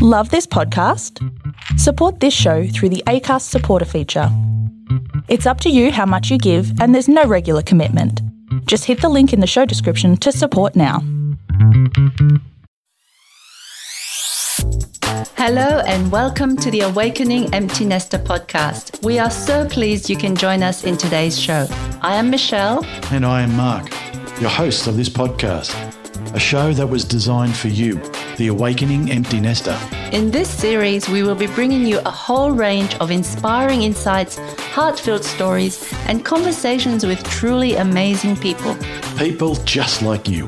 Love this podcast? Support this show through the ACAST supporter feature. It's up to you how much you give, and there's no regular commitment. Just hit the link in the show description to support now. Hello, and welcome to the Awakening Empty Nester podcast. We are so pleased you can join us in today's show. I am Michelle. And I am Mark, your host of this podcast, a show that was designed for you, the Awakening Empty Nester. In this series, we will be bringing you a whole range of inspiring insights, heartfelt stories, and conversations with truly amazing people. People just like you.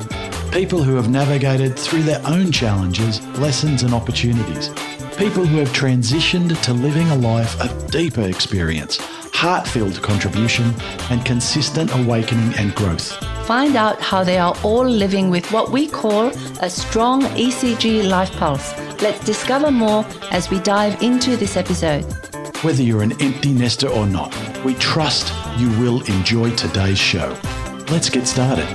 People who have navigated through their own challenges, lessons, and opportunities. People who have transitioned to living a life of deeper experience, heart filled contribution, and consistent awakening and growth. Find out how they are all living with what we call a strong ECG life pulse. Let's discover more as we dive into this episode. Whether you're an empty nester or not, we trust you will enjoy today's show. Let's get started.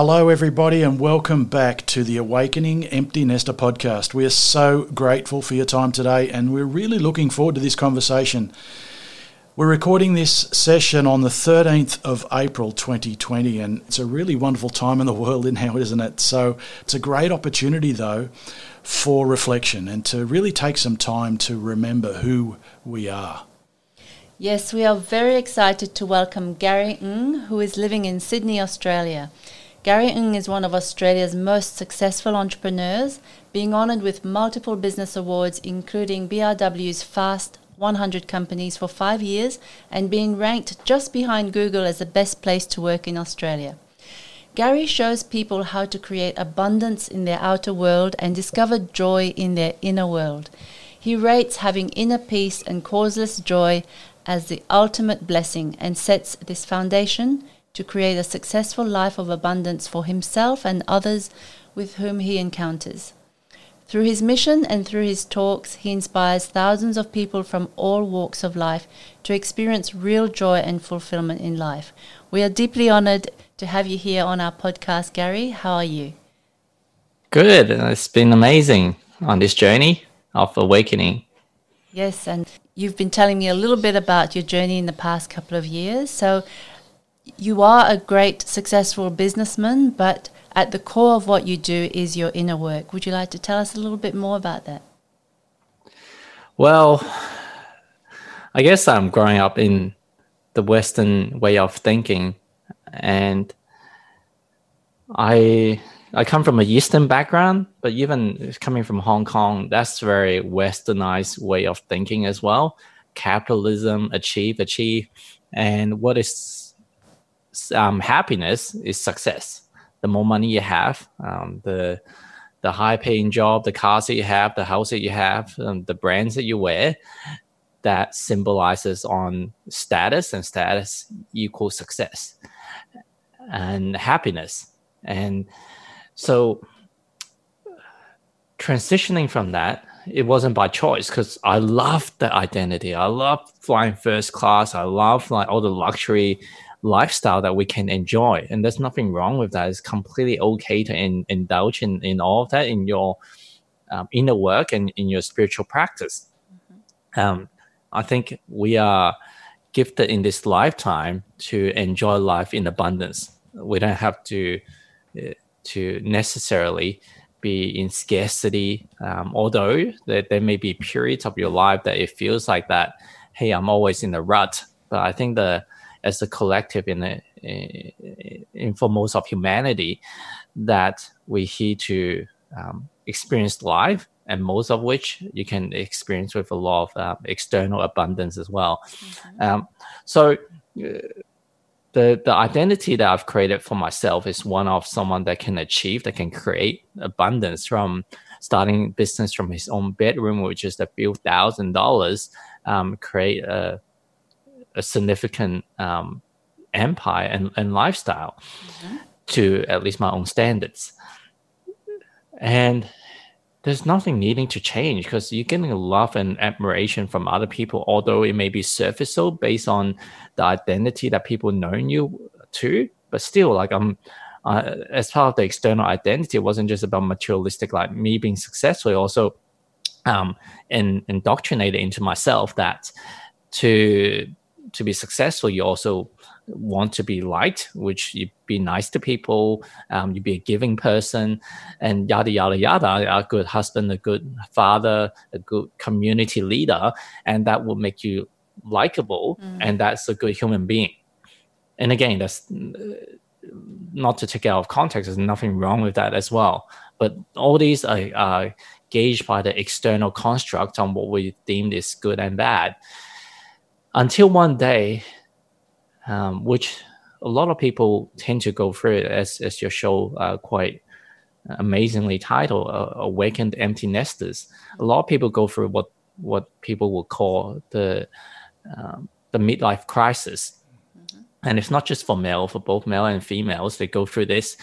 Hello, everybody, and welcome back to the Awakening Empty Nester podcast. We are so grateful for your time today, and we're really looking forward to this conversation. We're recording this session on the 13th of April 2020, and it's a really wonderful time in the world in now, isn't it? So it's a great opportunity, though, for reflection and to really take some time to remember who we are. Yes, we are very excited to welcome Gary Ng, who is living in Sydney, Australia. Gary Ng is one of Australia's most successful entrepreneurs, being honoured with multiple business awards, including BRW's Fast 100 companies for five years and being ranked just behind Google as the best place to work in Australia. Gary shows people how to create abundance in their outer world and discover joy in their inner world. He rates having inner peace and causeless joy as the ultimate blessing and sets this foundation to create a successful life of abundance for himself and others with whom he encounters. Through his mission and through his talks, he inspires thousands of people from all walks of life to experience real joy and fulfillment in life. We are deeply honored to have you here on our podcast, Gary. How are you? Good. It's been amazing on this journey of awakening. Yes, and you've been telling me a little bit about your journey in the past couple of years. So, you are a great, successful businessman, but at the core of what you do is your inner work. Would you like to tell us a little bit more about that? Well, I guess I'm growing up in the Western way of thinking, and I I come from a Eastern background, but even coming from Hong Kong, that's very Westernized way of thinking as well. Capitalism, achieve, achieve, and what is um, happiness is success. The more money you have, um, the the high paying job, the cars that you have, the house that you have, um, the brands that you wear, that symbolizes on status, and status equals success and happiness. And so transitioning from that, it wasn't by choice because I love the identity. I love flying first class. I love like all the luxury lifestyle that we can enjoy. And there's nothing wrong with that. It's completely okay to in, indulge in, in all of that in your um, inner work and in your spiritual practice. Mm-hmm. Um, I think we are gifted in this lifetime to enjoy life in abundance. We don't have to uh, to necessarily be in scarcity. Um, although there, there may be periods of your life that it feels like that. Hey, I'm always in the rut. But I think the as a collective in, the, in for most of humanity that we here to um, experience life and most of which you can experience with a lot of uh, external abundance as well mm-hmm. um, so uh, the the identity that I've created for myself is one of someone that can achieve, that can create abundance from starting business from his own bedroom, which is a few thousand dollars, um, create a a significant um, empire and, and lifestyle mm-hmm. to at least my own standards. And there's nothing needing to change because you're getting love and admiration from other people, although it may be superficial based on the identity that people know you to. But still, like I'm, uh, as part of the external identity, it wasn't just about materialistic, like me being successful. It also um, in, indoctrinated into myself that to to be successful, you also want to be liked, which you be nice to people, um, you be a giving person, and yada yada yada. A good husband, a good father, a good community leader, and that will make you likable, mm. and that's a good human being. And again, that's not to take out of context. There's nothing wrong with that as well. But all these are, are gauged by the external construct on what we deem is good and bad. Until one day, um, which a lot of people tend to go through, as, as your show uh, quite amazingly titled, uh, "Awakened Empty Nesters." A lot of people go through what what people would call the um, the midlife crisis, mm-hmm. and it's not just for male, for both male and females. They go through this.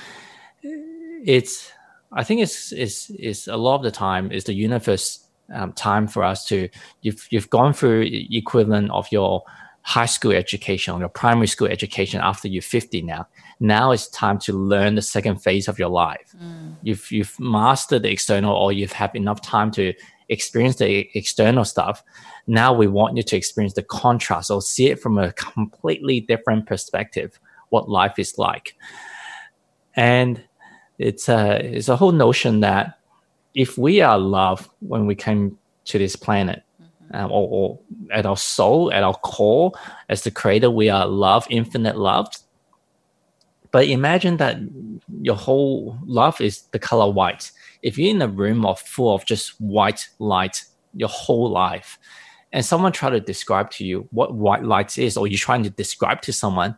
It's I think it's is is a lot of the time is the universe um, time for us to you've you've gone through equivalent of your high school education or your primary school education after you're 50 now. Now it's time to learn the second phase of your life. Mm. you've you've mastered the external or you've had enough time to experience the external stuff. Now we want you to experience the contrast or see it from a completely different perspective what life is like. And it's a it's a whole notion that if we are love when we came to this planet, mm-hmm. um, or, or, at our soul, at our core, as the creator, we are love, infinite love. But imagine that your whole love is the color white. If you're in a room of full of just white light your whole life, and someone try to describe to you what white light is, or you're trying to describe to someone,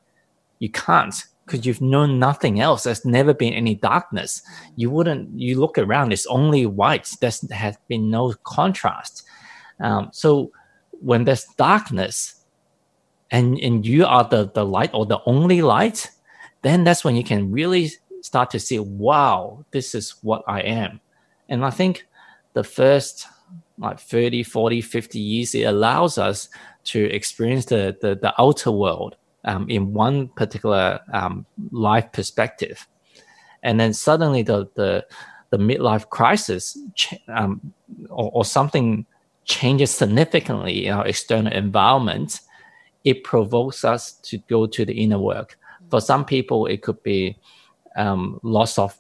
you can't because you've known nothing else. There's never been any darkness. You wouldn't. You look around. It's only white. There has been no contrast. Um, so when there's darkness, and and you are the the light or the only light, then that's when you can really start to see, wow, this is what I am. And I think the first like 30, 40, 50 years, it allows us to experience the, the, the outer world um, in one particular um, life perspective, and then suddenly the the, the midlife crisis um, or, or, something changes significantly in our external environment, it provokes us to go to the inner work. For some people, it could be um, loss of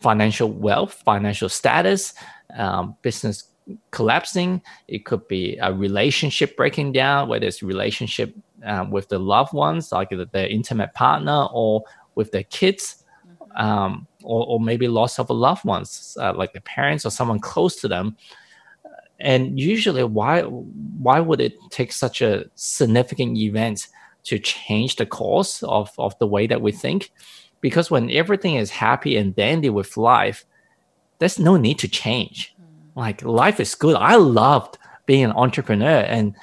financial wealth, financial status, um, business collapsing. It could be a relationship breaking down, whether it's relationship um, with the loved ones, like their intimate partner, or with their kids, um, or, or, maybe loss of a loved ones, uh, like their parents or someone close to them. And usually, why why would it take such a significant event to change the course of, of the way that we think? Because when everything is happy and dandy with life, there's no need to change. Like life is good. I loved being an entrepreneur and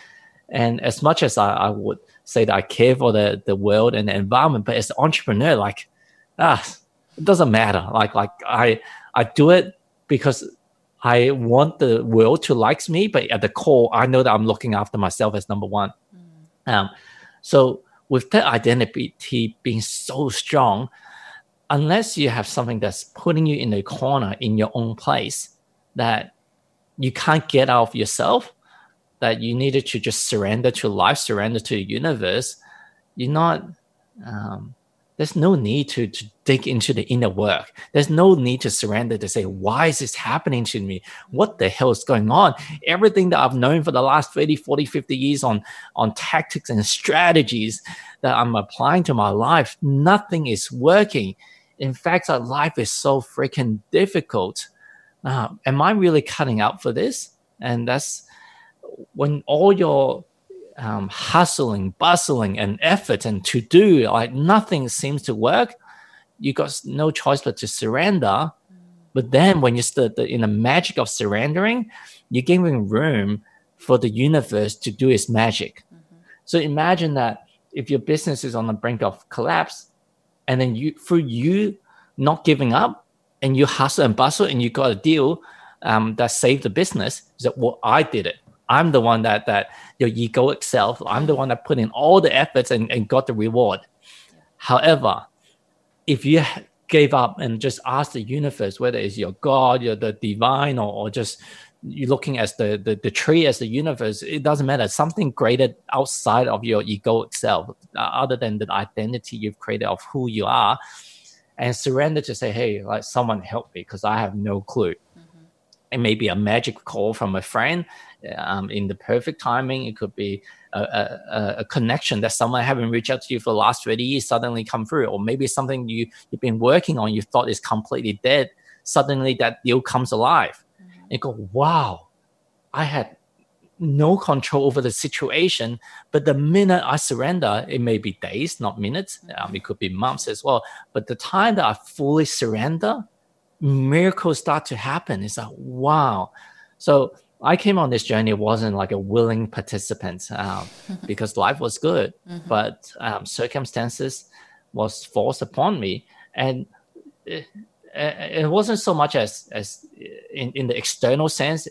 and as much as I, I would say that I care for the, the world and the environment, but as an entrepreneur, like, ah, it doesn't matter. Like, like I, I do it because I want the world to likes me, but at the core, I know that I'm looking after myself as number one. Mm. Um, so with that identity being so strong, unless you have something that's putting you in a corner in your own place that you can't get out of yourself, that you needed to just surrender to life, surrender to the universe, you're not. Um, there's no need to, to dig into the inner work. There's no need to surrender to say, why is this happening to me? What the hell is going on? Everything that I've known for the last 30, 40, 50 years on, on tactics and strategies that I'm applying to my life, nothing is working. In fact, our life is so freaking difficult. Uh, am I really cutting out for this? And that's when all your um, hustling, bustling, and effort and to do, like nothing seems to work, you got no choice but to surrender. But then when you start the, in the magic of surrendering, you're giving room for the universe to do its magic. Mm-hmm. So imagine that if your business is on the brink of collapse, and then you through you not giving up and you hustle and bustle and you got a deal um, that saved the business, is that well, I did it. I'm the one that that your egoic self. I'm the one that put in all the efforts and, and got the reward. However, if you gave up and just asked the universe, whether it's your God, your the divine, or, or just you're looking at the, the the tree as the universe, it doesn't matter. Something greater outside of your ego itself, uh, other than the identity you've created of who you are, and surrender to say, hey, like someone help me because I have no clue. Mm-hmm. It may be a magic call from a friend um, in the perfect timing. It could be a, a, a, connection that someone haven't reached out to you for the last 30 years suddenly come through, or maybe something you, you've been working on, you thought is completely dead. Suddenly that deal comes alive and go, wow, I had no control over the situation. But the minute I surrender, it may be days, not minutes. Um, it could be months as well. But the time that I fully surrender, miracles start to happen. It's like, wow. So I came on this journey wasn't like a willing participant um, because life was good, mm-hmm. but um, circumstances was forced upon me. And it, it wasn't so much as as in, in the external sense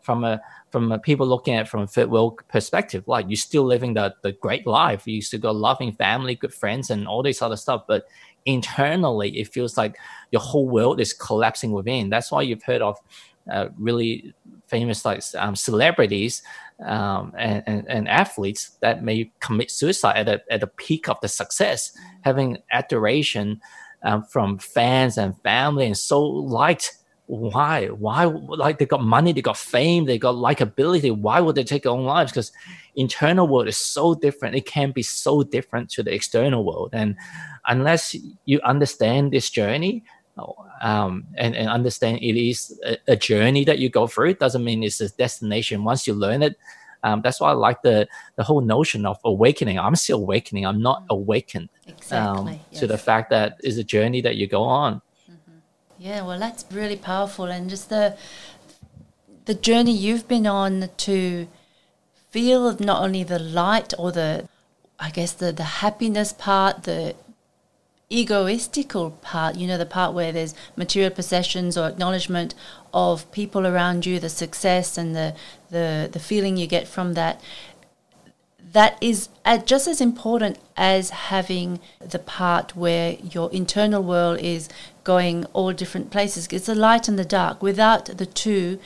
from a from a people looking at it from a third world perspective like you're still living the, the great life you still got loving family good friends and all this other stuff but internally it feels like your whole world is collapsing within. That's why you've heard of uh, really famous like um, celebrities um, and, and, and, athletes that may commit suicide at, a, at the peak of the success having adoration um, from fans and family and so liked why? Why like they got money they got fame they got likability. Why would they take their own lives? Because internal world is so different. It can be so different to the external world. And unless you understand this journey um, and, and understand it is a, a, journey that you go through it doesn't mean it's a destination once you learn it um, that's why I like the the whole notion of awakening. I'm still awakening. I'm not mm. awakened exactly, um, yes. to the fact that is a journey that you go on. Mm-hmm. Yeah, well, that's really powerful, and just the the journey you've been on to feel not only the light or the I guess the the happiness part, the egoistical part, you know, the part where there's material possessions or acknowledgement of people around you, the success and the, the, the feeling you get from that, that is just as important as having the part where your internal world is going all different places. It's the light and the dark. Without the two,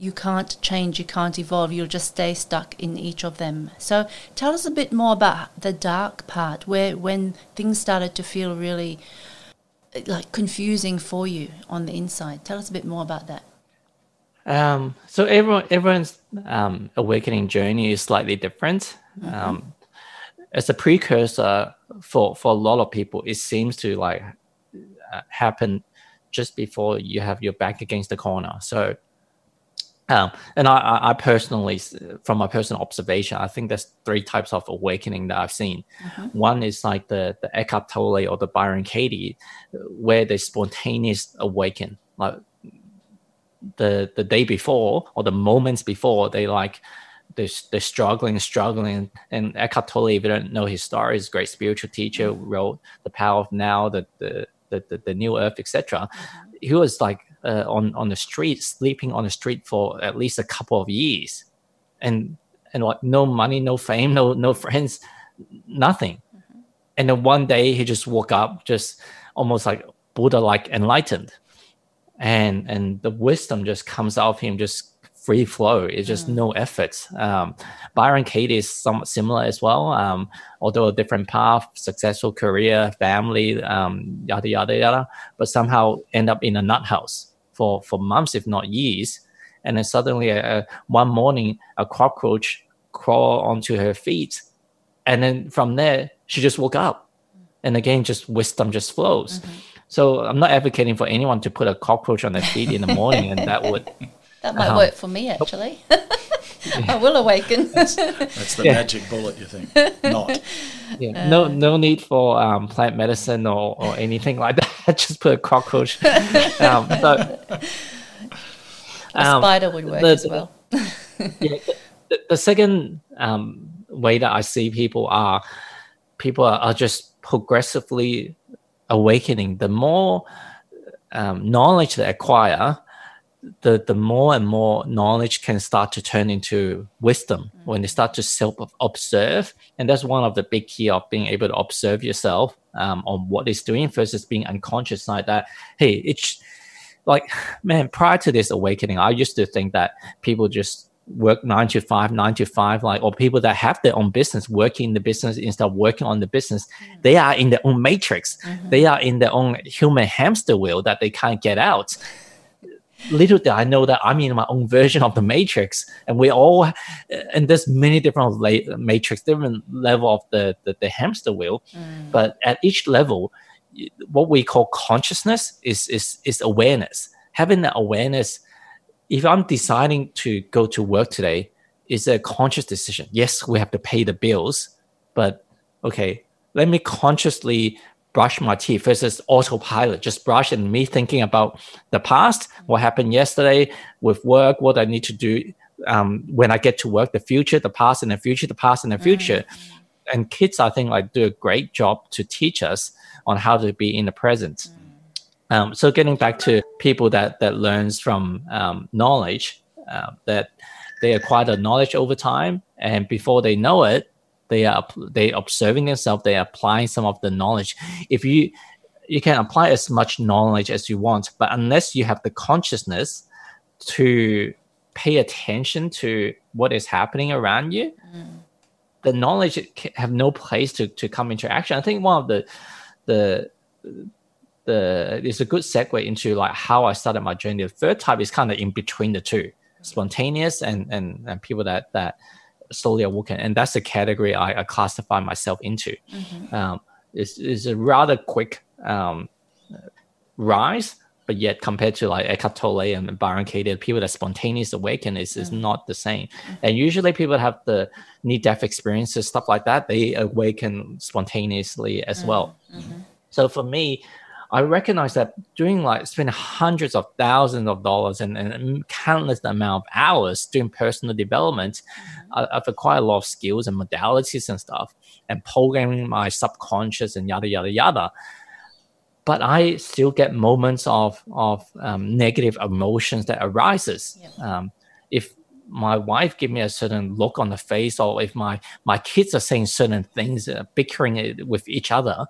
you can't change, you can't evolve, you'll just stay stuck in each of them. So tell us a bit more about the dark part, where when things started to feel really like confusing for you on the inside. Tell us a bit more about that. Um, so everyone, everyone's um, awakening journey is slightly different. Mm-hmm. Um, as a precursor for for a lot of people, it seems to like uh, happen just before you have your back against the corner. So um, and I, I, personally, from my personal observation, I think there's three types of awakening that I've seen. Mm-hmm. One is like the the Eckhart Tolle or the Byron Katie, where they spontaneous awaken, like the the day before or the moments before they like they're, they're struggling, struggling. And Eckhart Tolle, if you don't know his story, is a great spiritual teacher, wrote The Power of Now, the the the, the, the New Earth, etc. Mm-hmm. He was like uh, on on the street, sleeping on the street for at least a couple of years, and and like no money, no fame, no no friends, nothing. Mm-hmm. And then one day he just woke up, just almost like Buddha, like enlightened, and and the wisdom just comes out of him, just free flow. It's just mm. no effort. Um, Byron Katie is somewhat similar as well, um, although a different path, successful career, family, um, yada yada yada, but somehow end up in a nut house for for months, if not years. And then suddenly, uh, one morning, a cockroach crawl onto her feet, and then from there, she just woke up, and again, just wisdom just flows. Mm-hmm. So I'm not advocating for anyone to put a cockroach on their feet in the morning, and that would that might um, work for me actually. I will awaken. That's, that's the yeah. magic bullet, you think? Not. Yeah. no, no need for um, plant medicine or, or anything like that. Just put a cockroach. um, so, a um, spider would work the, as well. yeah, the, the second um, way that I see people are people are, are just progressively awakening. The more um, knowledge they acquire, the the more and more knowledge can start to turn into wisdom mm-hmm. when they start to self observe and that's one of the big key of being able to observe yourself um, on what it's doing versus being unconscious like that hey it's like man prior to this awakening i used to think that people just work nine to five, nine to five, like or people that have their own business, working in the business instead of working on the business, mm-hmm. they are in their own matrix. Mm-hmm. They are in their own human hamster wheel that they can't get out little did I know that I'm in my own version of the matrix, and we all, and there's many different la- matrix, different level of the the, the hamster wheel, mm. but at each level, what we call consciousness is is is awareness. Having that awareness, if I'm deciding to go to work today, is a conscious decision. Yes, we have to pay the bills, but okay, let me consciously brush my teeth versus autopilot, just brush and me thinking about the past, what happened yesterday with work, what I need to do um, when I get to work, the future, the past and the future, the past and the future. Mm-hmm. And kids, I think, like do a great job to teach us on how to be in the present. Mm-hmm. Um, so getting back to people that that learns from um, knowledge, uh, that they acquire the knowledge over time, and before they know it, they are they observing themselves they are applying some of the knowledge. If you you can apply as much knowledge as you want but unless you have the consciousness to pay attention to what is happening around you mm. the knowledge have no place to, to come into action. I think one of the the the is a good segue into like how i started my journey. The third type is kind of in between the two spontaneous and and, and people that that slowly awoken, and that's the category I, I classify myself into. Mm-hmm. Um, it's, it's a rather quick um, rise, but yet compared to like Eckhart Tolle and Byron Katie, people that spontaneous awaken is, is mm-hmm. not the same. Mm-hmm. And usually people have the near death experiences, stuff like that, they awaken spontaneously as well. Mm-hmm. So for me, I recognize that doing like spending hundreds of thousands of dollars and, and countless amount of hours doing personal development, mm-hmm. I've acquired a lot of skills and modalities and stuff, and programming my subconscious and yada yada yada. But I still get moments of of um, negative emotions that arises. Yeah. Um, if my wife give me a certain look on the face, or if my my kids are saying certain things, uh, bickering with each other,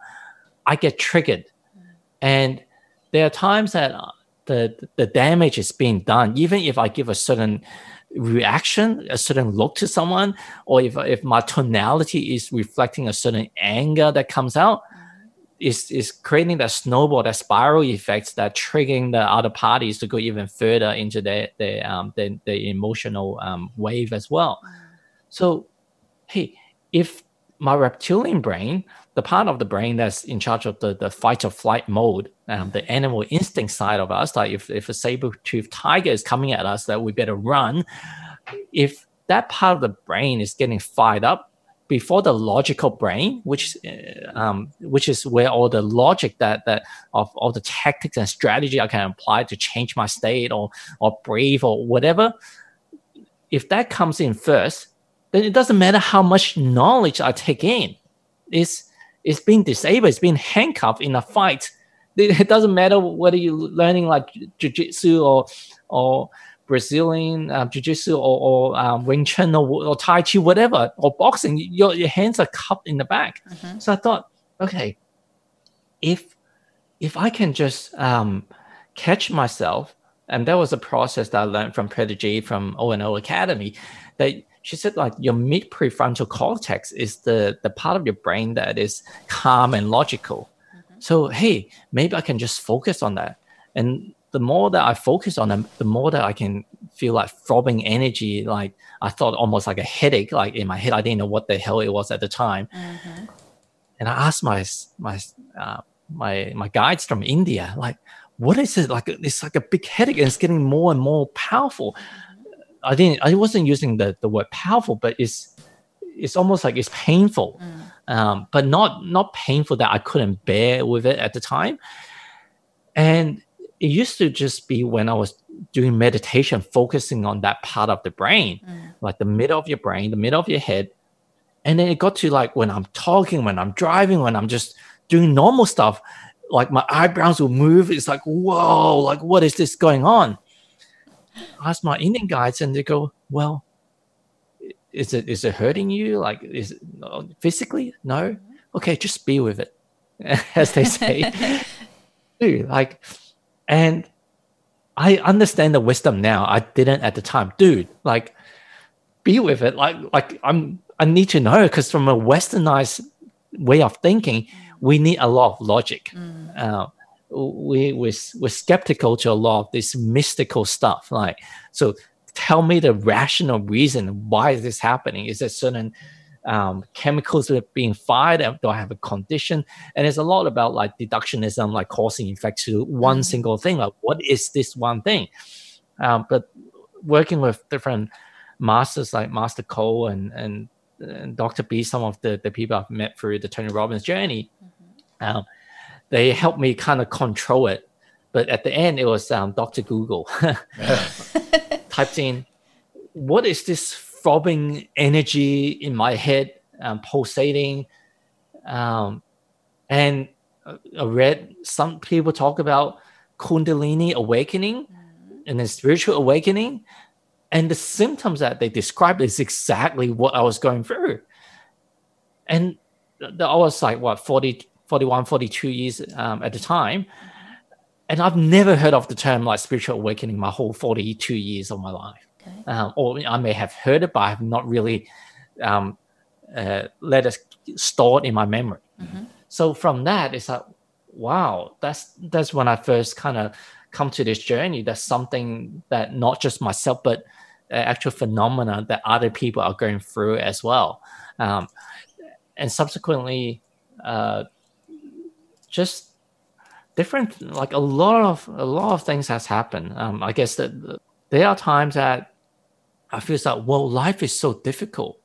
I get triggered and there are times that uh, the the damage is being done, even if I give a certain reaction, a certain look to someone, or if if my tonality is reflecting a certain anger that comes out, is is creating that snowball, that spiral effects that triggering the other parties to go even further into their their um the the emotional um, wave as well. So, hey, if my reptilian brain the part of the brain that's in charge of the, the fight or flight mode, um, the animal instinct side of us, like if, if a saber-toothed tiger is coming at us, that we better run. If that part of the brain is getting fired up before the logical brain, which uh, um, which is where all the logic that that of all the tactics and strategy I can apply to change my state or or breathe or whatever, if that comes in first, then it doesn't matter how much knowledge I take in. It's is being disabled, is being handcuffed in a fight. It doesn't matter whether you're learning like jiu-jitsu or or Brazilian uh, jiu-jitsu or, or um, Wing Chun or, or, Tai Chi, whatever, or boxing, your, your hands are cupped in the back. Mm-hmm. So I thought, okay, if if I can just um, catch myself, and that was a process that I learned from Preethaji from O and O Academy, that she said like your mid prefrontal cortex is the the part of your brain that is calm and logical. Mm-hmm. so hey maybe i can just focus on that. And the more that i focus on them the more that i can feel like throbbing energy. Like i thought almost like a headache like in my head. I didn't know what the hell it was at the time. Mm-hmm. and i asked my my uh, my my guides from india like what is it? Like it's like a big headache and it's getting more and more powerful I didn't I wasn't using the, the word powerful, but it's it's almost like it's painful. Mm. Um, but not not painful that I couldn't bear with it at the time. And it used to just be when I was doing meditation, focusing on that part of the brain, mm. like the middle of your brain, the middle of your head. And then it got to like when I'm talking, when I'm driving, when I'm just doing normal stuff, like my eyebrows will move. It's like, whoa, like what is this going on? Ask my Indian guides, and they go, "Well, is it is it hurting you? Like, is it physically? No. Okay, just be with it, as they say. Dude, like, and I understand the wisdom now. I didn't at the time, dude. Like, be with it. Like, like I'm. I need to know because from a westernized way of thinking, we need a lot of logic. Mm. Uh, we we're, we're skeptical to a lot of this mystical stuff. Like, so tell me the rational reason why is this happening? Is there certain um, chemicals that are being fired? Do I have a condition? And it's a lot about like deductionism, like causing effect to one mm-hmm. single thing. Like, what is this one thing? Um, but working with different masters like Master Co and and, and Dr. B, some of the, the people I've met through the Tony Robbins journey, mm-hmm. um, they helped me kind of control it. But at the end, it was um, Dr. Google typed in, "What is this throbbing energy in my head, um, pulsating?" Um, and I read some people talk about Kundalini awakening and then spiritual awakening, and the symptoms that they described is exactly what I was going through. And I was like, what, 40, 41, 42 years um, at the time. And I've never heard of the term like spiritual awakening my whole 42 years of my life. Okay. Um, or I may have heard it, but I have not really um, uh, let it stored in my memory. Mm-hmm. So from that, it's like, wow, that's that's when I first kind of come to this journey. That's something that not just myself, but uh, actual phenomena that other people are going through as well. Um, and subsequently, uh, just different like a lot of a lot of things has happened. Um, i guess that there are times that i feel like well life is so difficult.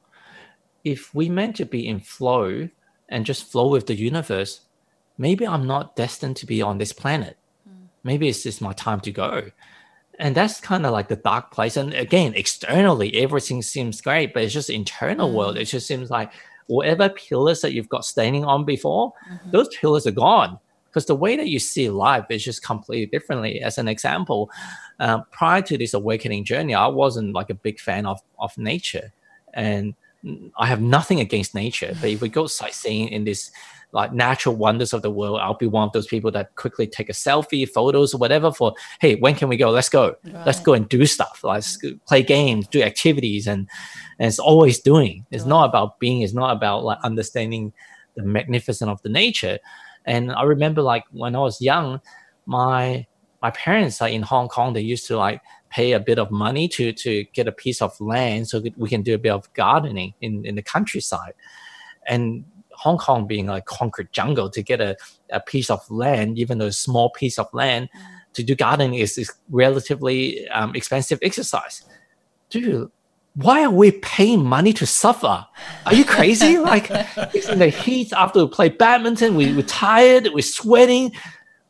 If we meant to be in flow and just flow with the universe maybe i'm not destined to be on this planet. Mm. maybe it's just my time to go. And that's kind of like the dark place. And again externally everything seems great but it's just internal mm. world. It just seems like whatever pillars that you've got standing on before, mm-hmm. those pillars are gone because the way that you see life is just completely differently. As an example, uh, prior to this awakening journey, I wasn't like a big fan of of nature, and I have nothing against nature. But if we go sightseeing in this like natural wonders of the world, I'll be one of those people that quickly take a selfie, photos, or whatever for, hey, when can we go? Let's go. Right. Let's go and do stuff. Let's play games, do activities, and and it's always doing. It's right. not about being. It's not about like understanding the magnificence of the nature. And I remember like when I was young, my my parents are in Hong Kong. They used to like pay a bit of money to to get a piece of land so we can do a bit of gardening in in the countryside. And Hong Kong being a concrete jungle to get a, a piece of land, even though a small piece of land, mm. to do gardening is, is relatively um, expensive exercise. Dude, why are we paying money to suffer? Are you crazy? like it's in the heat after we play badminton, we, we're tired, we're sweating,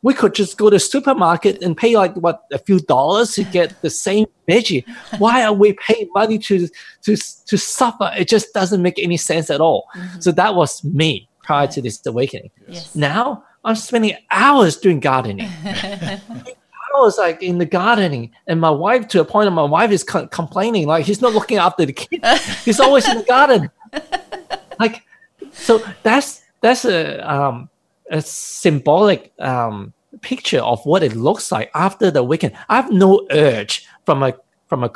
we could just go to supermarket and pay like what a few dollars to get the same veggie. Why are we paying money to to to suffer? It just doesn't make any sense at all. Mm-hmm. So that was me prior to this awakening. Yes. Now I'm spending hours doing gardening. hours like in the gardening, and my wife to a point, my wife is co- complaining like he's not looking after the kid. he's always in the garden. Like so that's that's a um a symbolic um, picture of what it looks like after the weekend. I have no urge from a from a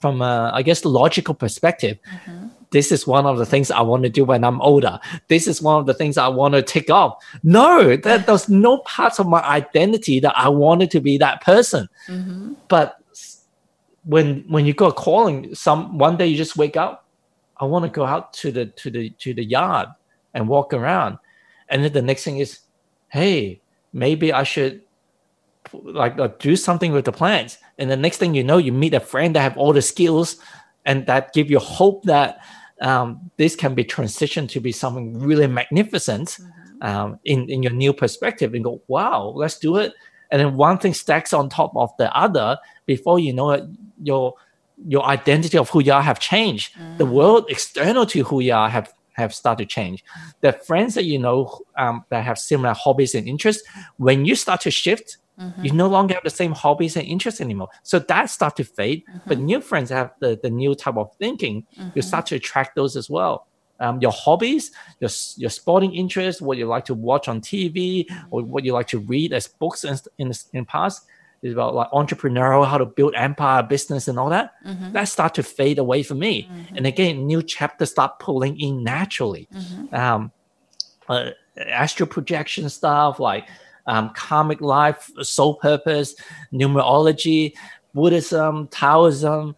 from a I guess logical perspective. Mm-hmm. This is one of the things I want to do when I'm older. This is one of the things I want to take off. No, that there's no parts of my identity that I wanted to be that person. Mm-hmm. But when when you go calling, some one day you just wake up. I want to go out to the to the to the yard and walk around and then the next thing is hey maybe i should like uh, do something with the plants. And the next thing you know you meet a friend that have all the skills and that give you hope that um, this can be transitioned to be something really magnificent mm-hmm. um, in, in your new perspective. And go wow let's do it. And then one thing stacks on top of the other. Before you know it your your identity of who you are have changed. Mm-hmm. the world external to who you are have have started to change. The friends that you know um, that have similar hobbies and interests, when you start to shift, Mm-hmm. You no longer have the same hobbies and interests anymore. So that start to fade. Mm-hmm. But new friends have the, the new type of thinking. You mm-hmm. start to attract those as well. Um, your hobbies, your, your sporting interests, what you like to watch on TV, mm-hmm. or what you like to read as books in, in, in past, is about like entrepreneurial, how to build empire, business, and all that. Mm-hmm. That start to fade away for me. Mm-hmm. And again, new chapters start pulling in naturally. Mm-hmm. Um, uh, astral projection stuff like um, karmic life, soul purpose, numerology, Buddhism, Taoism.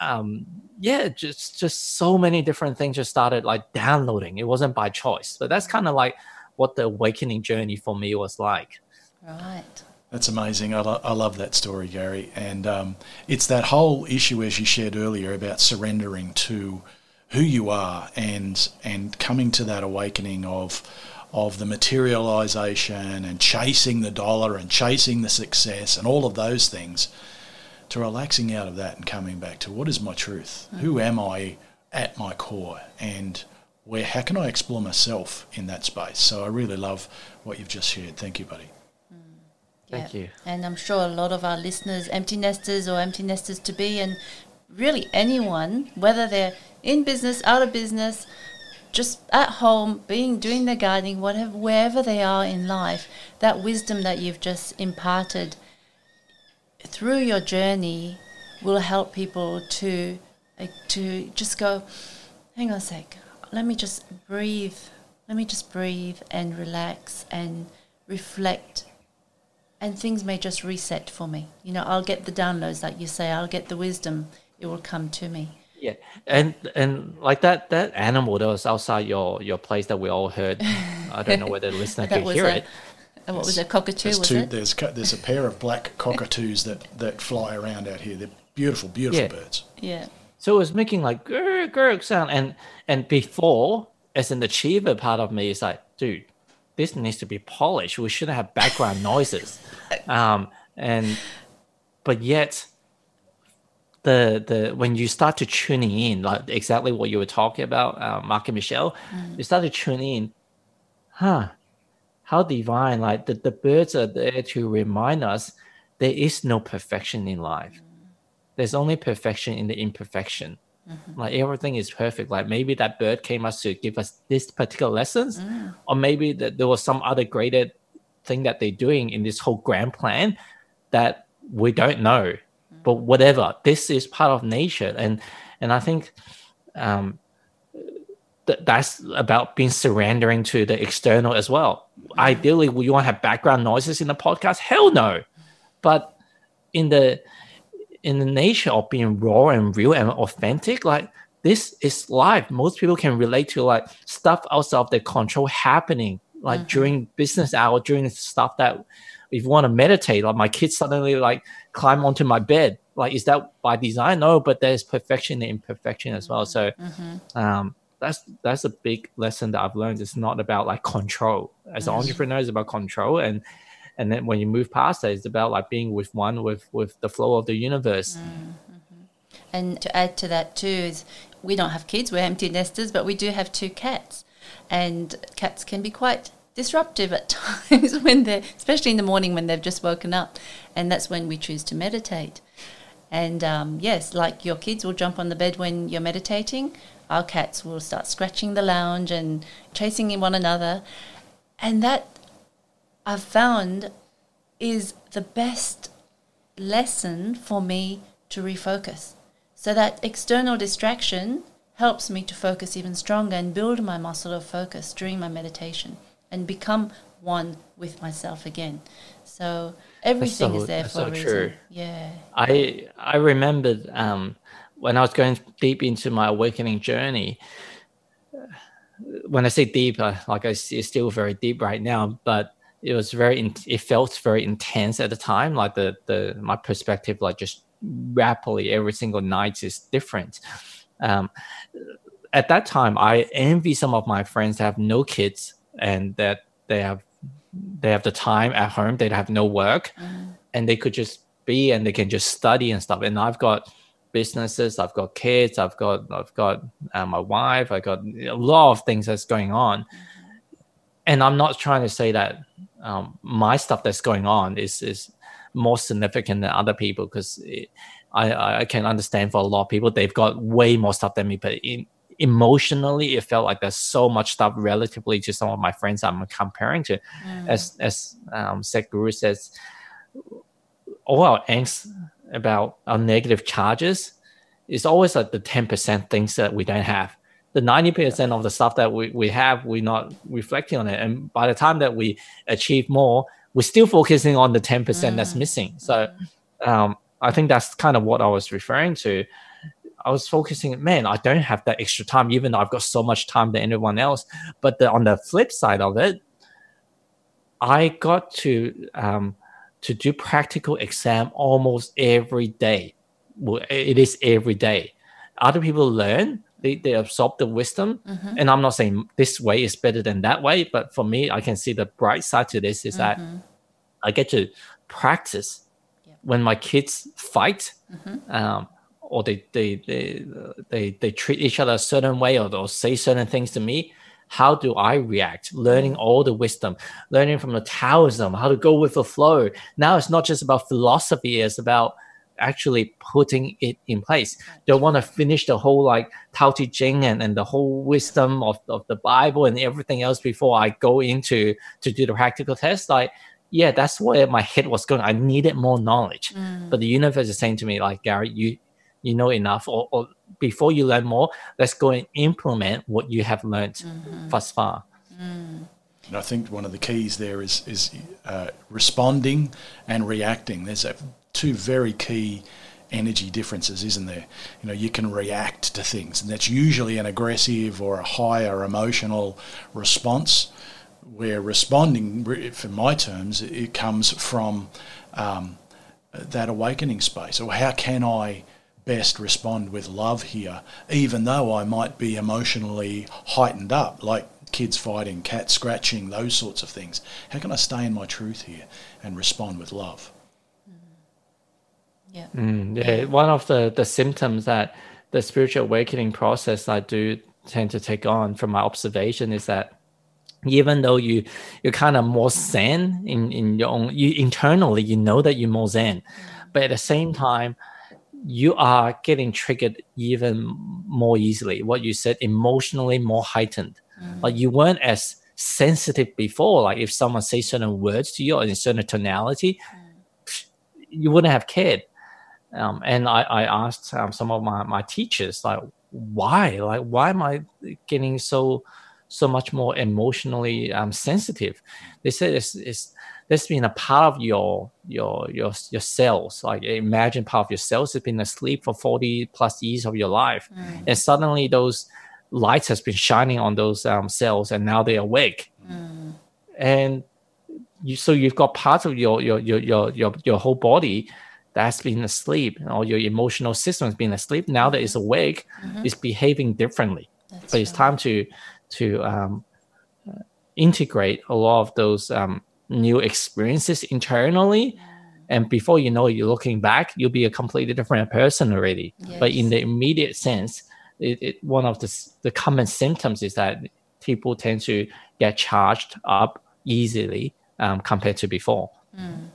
Um, yeah, just just so many different things just started like downloading. It wasn't by choice, but that's kind of like what the awakening journey for me was like. Right. That's amazing. I, lo- I love that story, Gary. And um, it's that whole issue, as you shared earlier, about surrendering to who you are and and coming to that awakening of of the materialization and chasing the dollar and chasing the success and all of those things to relaxing out of that and coming back to what is my truth? Mm-hmm. Who am I at my core? And where how can I explore myself in that space? So I really love what you've just shared. Thank you, buddy. Thank you. And I'm sure a lot of our listeners, empty nesters or empty nesters to be, and really anyone, whether they're in business, out of business, just at home, being doing their gardening, whatever, wherever they are in life, that wisdom that you've just imparted through your journey will help people to uh, to just go. Hang on a sec. Let me just breathe. Let me just breathe and relax and reflect and things may just reset for me. You know, I'll get the downloads, like you say, I'll get the wisdom. It will come to me. Yeah, and and like that that animal that was outside your your place that we all heard. I don't know whether the listener could hear a, it. Uh, what was it? Cockatoo? There's was two, it? There's there's a pair of black cockatoos that that fly around out here. They're beautiful, beautiful yeah. birds. Yeah. So it was making like gurr gurr sound, and and before, as an achiever part of me is like, dude, this needs to be polished. We shouldn't have background noises. Um, and but yet the the when you start to tuning in, like exactly what you were talking about, uh, Mark and Michelle, mm. you start to tune in, huh? How divine! Like the, the birds are there to remind us there is no perfection in life. Mm. There's only perfection in the imperfection. Mm-hmm. Like everything is perfect. Like maybe that bird came us to give us this particular lessons, mm. or maybe that there was some other greater thing that they're doing in this whole grand plan that we don't know. Mm. But whatever, this is part of nature, and and I think um, th- that's about being surrendering to the external as well. Mm. Ideally, we want to have background noises in the podcast? Hell no, but in the in the nature of being raw and real and authentic, like this is life. Most people can relate to like stuff outside of their control happening, like mm-hmm. during business hour, during stuff that if you want to meditate, like my kids suddenly like climb onto my bed. Like, is that by design? No, but there's perfection and imperfection as well. So mm-hmm. um, that's that's a big lesson that I've learned. It's not about like control. As an entrepreneur, it's about control and and then when you move past that, it's about like being with one with with the flow of the universe. Mm-hmm. And to add to that too is we don't have kids; we're empty nesters, but we do have two cats, and cats can be quite disruptive at times when they're, especially in the morning when they've just woken up, and that's when we choose to meditate. And um, yes, like your kids will jump on the bed when you're meditating, our cats will start scratching the lounge and chasing one another, and that I've found is the best lesson for me to refocus. So that external distraction helps me to focus even stronger and build my muscle of focus during my meditation and become one with myself again. So everything so, is there for so a reason. True. Yeah. I I remembered um, when I was going deep into my awakening journey. When I say deep, like I see, it's still very deep right now, but it was very it felt very intense at the time like the the my perspective like just rapidly every single night is different um, at that time i envy some of my friends that have no kids and that they have they have the time at home they have no work mm. and they could just be and they can just study and stuff and i've got businesses i've got kids i've got i've got uh, my wife i got a lot of things that's going on mm-hmm. and i'm not trying to say that um, my stuff that's going on is is more significant than other people because I, I can understand for a lot of people they've got way more stuff than me, but in, emotionally it felt like there's so much stuff relatively to some of my friends I'm comparing to. Mm. As as um, Sadhguru says, all our angst about our negative charges is always like the 10% things that we don't have. The 90% of the stuff that we, we have, we're not reflecting on it. And by the time that we achieve more, we're still focusing on the 10% mm. that's missing. So um, I think that's kind of what I was referring to. I was focusing, man, I don't have that extra time, even though I've got so much time than anyone else. But the, on the flip side of it, I got to um, to do practical exam almost every day. Well, it is every day. Other people learn, they, they absorb the wisdom. Mm-hmm. And I'm not saying this way is better than that way, but for me, I can see the bright side to this is mm-hmm. that I get to practice when my kids fight, mm-hmm. um, or they they, they they they treat each other a certain way, or they'll say certain things to me. How do I react? Learning mm-hmm. all the wisdom, learning from the Taoism, how to go with the flow. Now it's not just about philosophy; it's about actually putting it in place. Don't want to finish the whole like Tao Te Ching and, and the whole wisdom of, of the Bible and everything else before I go into to do the practical test. Like yeah, that's where my head was going. I needed more knowledge. Mm. But the universe is saying to me, like, Gary, you you know enough, or, or before you learn more, let's go and implement what you have learned mm-hmm. thus far. Mm. And I think one of the keys there is is uh, responding and reacting. There's a, two very key energy differences, isn't there? You know, you can react to things, and that's usually an aggressive or a higher emotional response we're responding, for my terms, it comes from um, that awakening space. Or how can I best respond with love here, even though I might be emotionally heightened up, like kids fighting, cats scratching, those sorts of things? How can I stay in my truth here and respond with love? Yeah. Mm, yeah. One of the, the symptoms that the spiritual awakening process I do tend to take on from my observation is that even though you you're kind of more zen in in your own you internally you know that you're more zen but at the same time you are getting triggered even more easily what you said emotionally more heightened mm. like you weren't as sensitive before like if someone says certain words to you or in a certain tonality mm. you wouldn't have cared um, and I, I asked um, some of my, my teachers like why like why am i getting so so much more emotionally um, sensitive. They said it's, it's that's been a part of your your your your cells. Like imagine part of your cells has been asleep for forty plus years of your life, mm. and suddenly those lights has been shining on those um, cells, and now they're awake. Mm. And you, so you've got parts of your your your your your, your whole body that's been asleep, and all your emotional system has been asleep. Now that it's mm-hmm. awake, mm-hmm. it's behaving differently. That's but it's right. time to to um, integrate a lot of those um, new experiences internally. And before you know it, you're looking back, you'll be a completely different person already. Yes. But in the immediate sense, it, it, one of the, the common symptoms is that people tend to get charged up easily um, compared to before. Mm.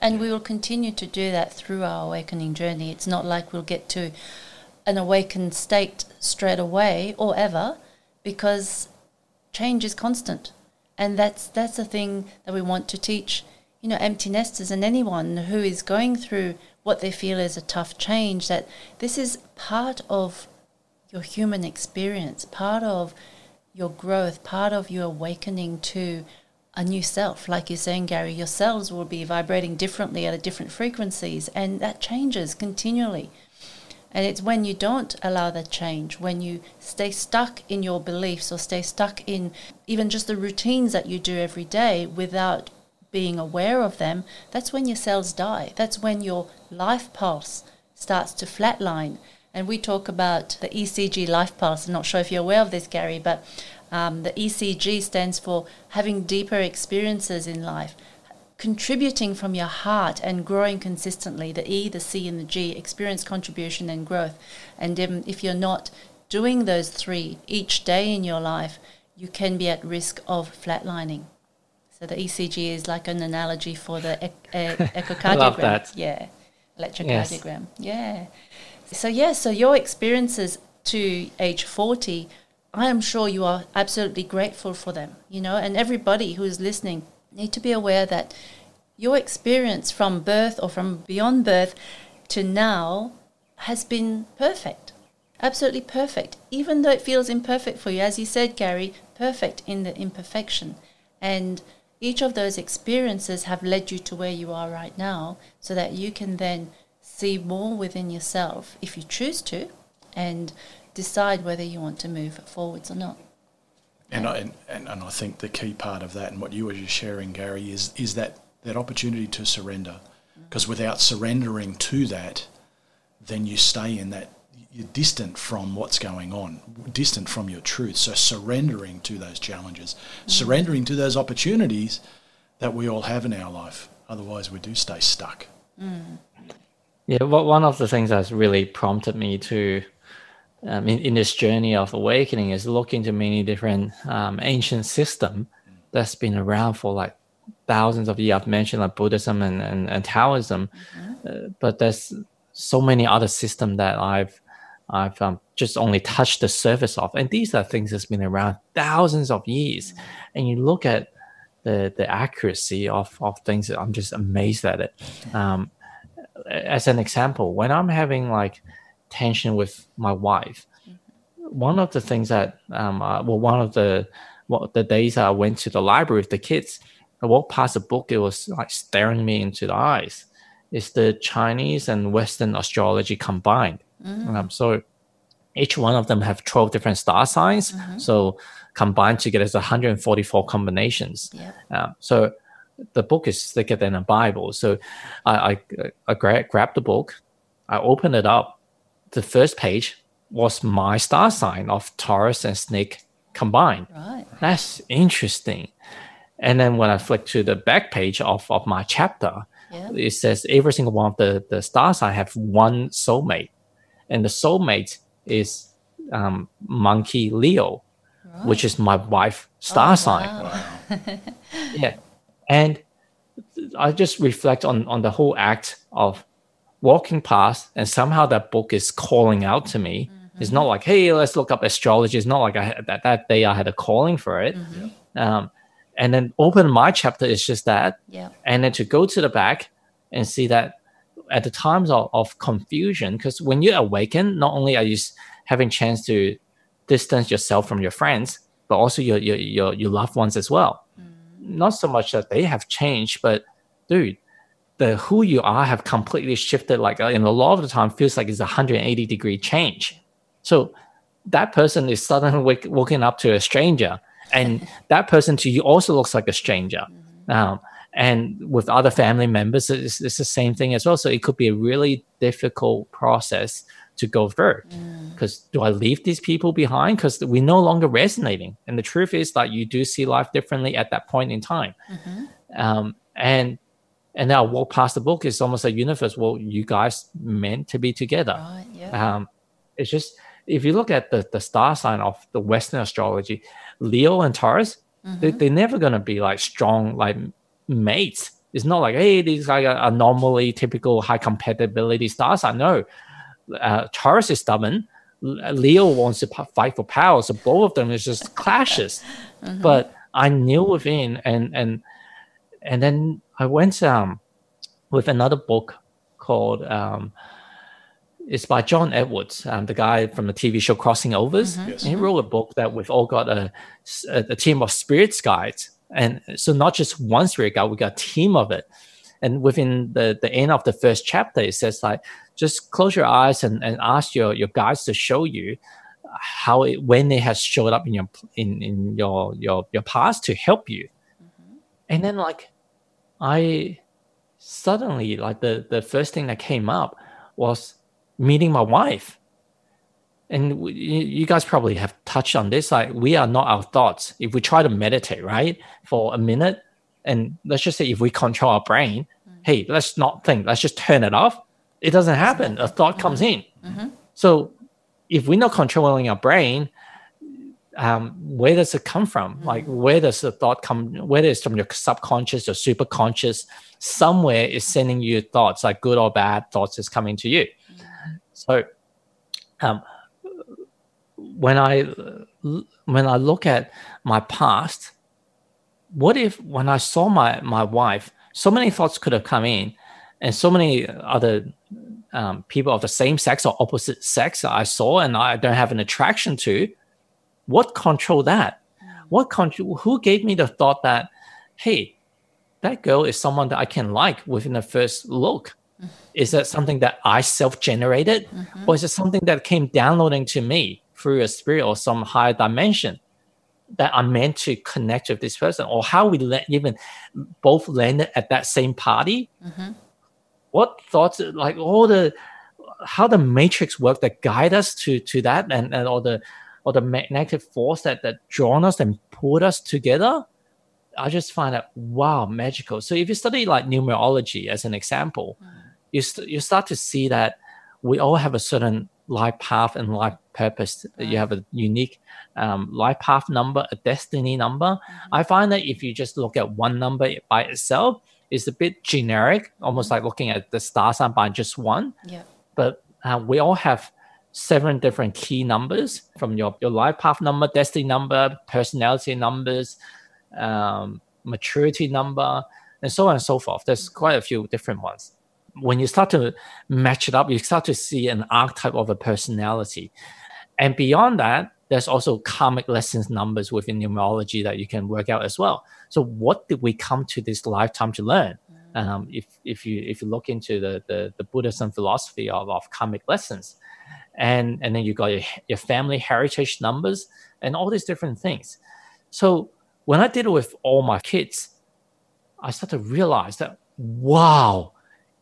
And we will continue to do that through our awakening journey. It's not like we'll get to an awakened state straight away or ever because change is constant. And that's that's the thing that we want to teach, you know, empty nesters and anyone who is going through what they feel is a tough change, that this is part of your human experience, part of your growth, part of your awakening to a new self. Like you're saying, Gary, your cells will be vibrating differently at different frequencies, and that changes continually. And it's when you don't allow that change, when you stay stuck in your beliefs or stay stuck in even just the routines that you do every day without being aware of them, that's when your cells die. That's when your life pulse starts to flatline. And we talk about the ECG life pulse. I'm not sure if you're aware of this, Gary, but um, the ECG stands for having deeper experiences in life contributing from your heart and growing consistently the E, the C, and the G experience, contribution, and growth. And um, if you're not doing those three each day in your life, you can be at risk of flatlining. So the ECG is like an analogy for the ec- e- Love that. Yeah, electrocardiogram. Yeah. So yeah, so your experiences to age 40, I am sure you are absolutely grateful for them, you know, and everybody who is listening need to be aware that your experience from birth or from beyond birth to now has been perfect. Absolutely perfect. Even though it feels imperfect for you, as you said, Gary, perfect in the imperfection. And each of those experiences have led you to where you are right now so that you can then see more within yourself if you choose to and decide whether you want to move forwards or not. And I, and, and, and I think the key part of that and what you were just sharing, Gary, is is that that opportunity to surrender. Because without surrendering to that, then you stay in that you're distant from what's going on, distant from your truth. So surrendering to those challenges, mm. surrendering to those opportunities that we all have in our life. Otherwise, we do stay stuck. Mm. Yeah, well, one of the things that's really prompted me to, um, in, in this journey of awakening, is look into many different um, ancient system that's been around for like thousands of years. I've mentioned like Buddhism and, and, and Taoism, uh, but there's so many other systems that I've I've um, just only touched the surface of, and these are things that's been around thousands of years. And you look at the the accuracy of of things, I'm just amazed at it. Um, as an example, when I'm having like tension with my wife, one of the things that um, uh, well, one of the well, the days I went to the library with the kids, I walked past a book. It was like staring me into the eyes. It's the Chinese and Western astrology combined. Um, so each one of them have 12 different star signs. So combined together is 144 combinations. Yep. Um, so the book is thicker than a Bible. So I, I, I gra- grabbed the book, I opened it up. The first page was my star sign of Taurus and Snake combined. Right. That's interesting. And then when I flick to the back page of, of my chapter, Yeah. it says every single one of the, the stars I have one soulmate. And the soulmate is um, Monkey Leo, which is my wife star sign. Wow. Yeah. And I just reflect on, on the whole act of walking past and somehow that book is calling out to me. It's not mm-hmm. like, hey, let's look up astrology. It's not like I had, that, that day I had a calling for it. Mm-hmm. Um, and then open my chapter is just that. Yeah. And then to go to the back and see that at the times of, of confusion, because when you awaken, not only are you having chance to distance yourself from your friends, but also your your your, your loved ones as well. Mm. Not so much that they have changed, but dude, the who you are have completely shifted. Like uh, in a lot of the time, feels like it's a 180 degree change. So that person is suddenly wake, waking up to a stranger, and that person to you also looks like a stranger. Um, and with other family members, it's, it's the same thing as well. So it could be a really difficult process to go through. Because do I leave these people behind? Because we're no longer resonating. And the truth is that you do see life differently at that point in time. Um, and and then I walk past the book. It's almost a universe. Well, you guys meant to be together Right. Yeah. um, it's just if you look at the, the star sign of the Western astrology, Leo and Taurus, they, they're never going to be like strong like mates. It's not like hey, these are, are normally typical high compatibility star sign. No, uh, Taurus is stubborn. Leo wants to p- fight for power, so both of them is just clashes. But I knew within, and and and then I went um with another book called um it's by John Edwards, um, the guy from the TV show Crossing Overs. Yes. He wrote a book that we've all got a, a, a team of spirits guides. And so not just one spirit guide, we got a team of it. And within the, the end of the first chapter, it says like, just close your eyes and, and ask your, your guides to show you how it, when it has showed up in your in, in your, your your past to help you. And then like I suddenly like the the first thing that came up was meeting my wife. And you you guys probably have touched on this like we are not our thoughts. If we try to meditate right for a minute and let's just say if we control our brain mm-hmm. hey let's not think let's just turn it off it doesn't happen. A thought comes mm-hmm. in. Mm-hmm. So if we're not controlling our brain um, where does it come from? Mm-hmm. Like, where does the thought come? Where is from your subconscious or superconscious? Somewhere is sending you thoughts, like good or bad thoughts, is coming to you. Mm-hmm. So, um, when I when I look at my past, what if when I saw my my wife, so many thoughts could have come in, and so many other um, people of the same sex or opposite sex I saw and I don't have an attraction to what control that? What control? Who gave me the thought that, hey, that girl is someone that I can like within the first look? Is that something that I self-generated, mm-hmm. or is it something that came downloading to me through a spirit or some higher dimension that I'm meant to connect with this person, or how we let, even both landed at that same party? Mm-hmm. What thoughts, like all the how the matrix work that guide us to to that, and and all the or the magnetic force that that drawn us and pulled us together i just find that wow magical so if you study like numerology as an example mm. you, st- you start to see that we all have a certain life path and life purpose mm. you have a unique um, life path number a destiny number mm-hmm. i find that if you just look at one number by itself it's a bit generic almost mm-hmm. like looking at the star sign by just one yeah. but uh, we all have seven different key numbers from your, your life path number, destiny number, personality numbers, um, maturity number, and so on and so forth. There's quite a few different ones. When you start to match it up, you start to see an archetype of a personality. And beyond that, there's also karmic lessons numbers within numerology that you can work out as well. So what did we come to this lifetime to learn? Um, if, if you if you look into the, the, the Buddhism philosophy of, of karmic lessons, and and then you got your, your family heritage numbers and all these different things. So when i did it with all my kids i started to realize that wow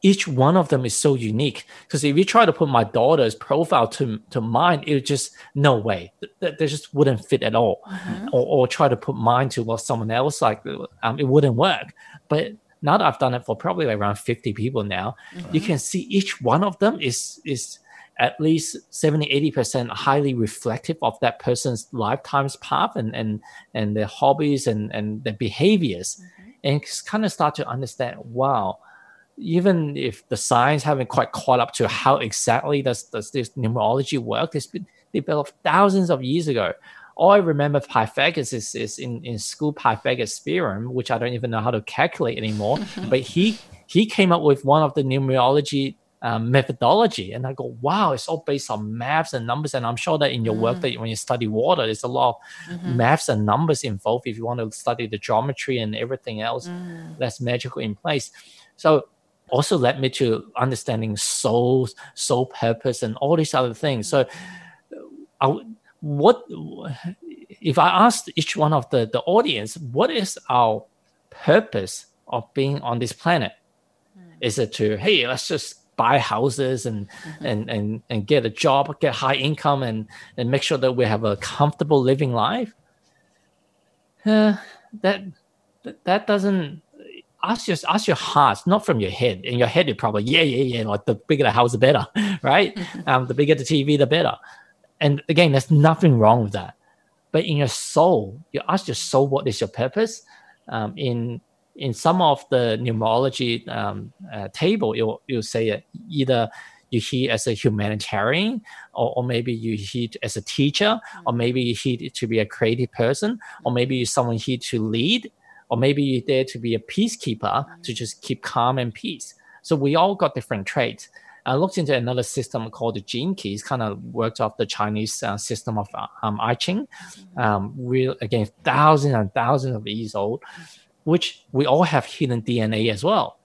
each one of them is so unique. Because if you try to put my daughter's profile to, to mine it just no way. They, they just wouldn't fit at all. Mm-hmm. or, or try to put mine to what someone else like um, it wouldn't work. But now that i've done it for probably around 50 people now mm-hmm. you can see each one of them is is at least 70 80% highly reflective of that person's lifetime's path and and and their hobbies and and their behaviors mm-hmm. and kind of start to understand wow even if the science haven't quite caught up to how exactly does, does this numerology work it's been developed thousands of years ago all I remember Pythagoras is, is in, in school Pythagoras theorem, which I don't even know how to calculate anymore. but he he came up with one of the numerology um, methodology. And I go, wow, it's all based on maths and numbers. And I'm sure that in your mm. work that when you study water, there's a lot of mm-hmm. maths and numbers involved if you want to study the geometry and everything else mm. that's magical in place. So also led me to understanding soul, soul purpose, and all these other things. So, I, what if I asked each one of the the audience, what is our purpose of being on this planet? Mm. Is it to hey, let's just buy houses and mm-hmm. and and and get a job, get high income, and and make sure that we have a comfortable living life. Uh, that that doesn't ask your ask your heart, not from your head. In your head, you probably yeah yeah yeah, like the bigger the house, the better, right? Mm-hmm. Um, the bigger the TV, the better. And again, there's nothing wrong with that. But in your soul, you ask your soul, what is your purpose? Um, in in some of the numerology um, uh, table, you'll, you'll say either you hear as a humanitarian, or, or maybe you hear as a teacher, or maybe you hear to be a creative person, or maybe you're someone here to lead, or maybe you're there to be a peacekeeper to just keep calm and peace. So we all got different traits. I looked into another system called the Gene Keys, kind of worked off the Chinese uh, system of um, I Ching. Um, real again, thousands and thousands of years old which we all have hidden DNA as well.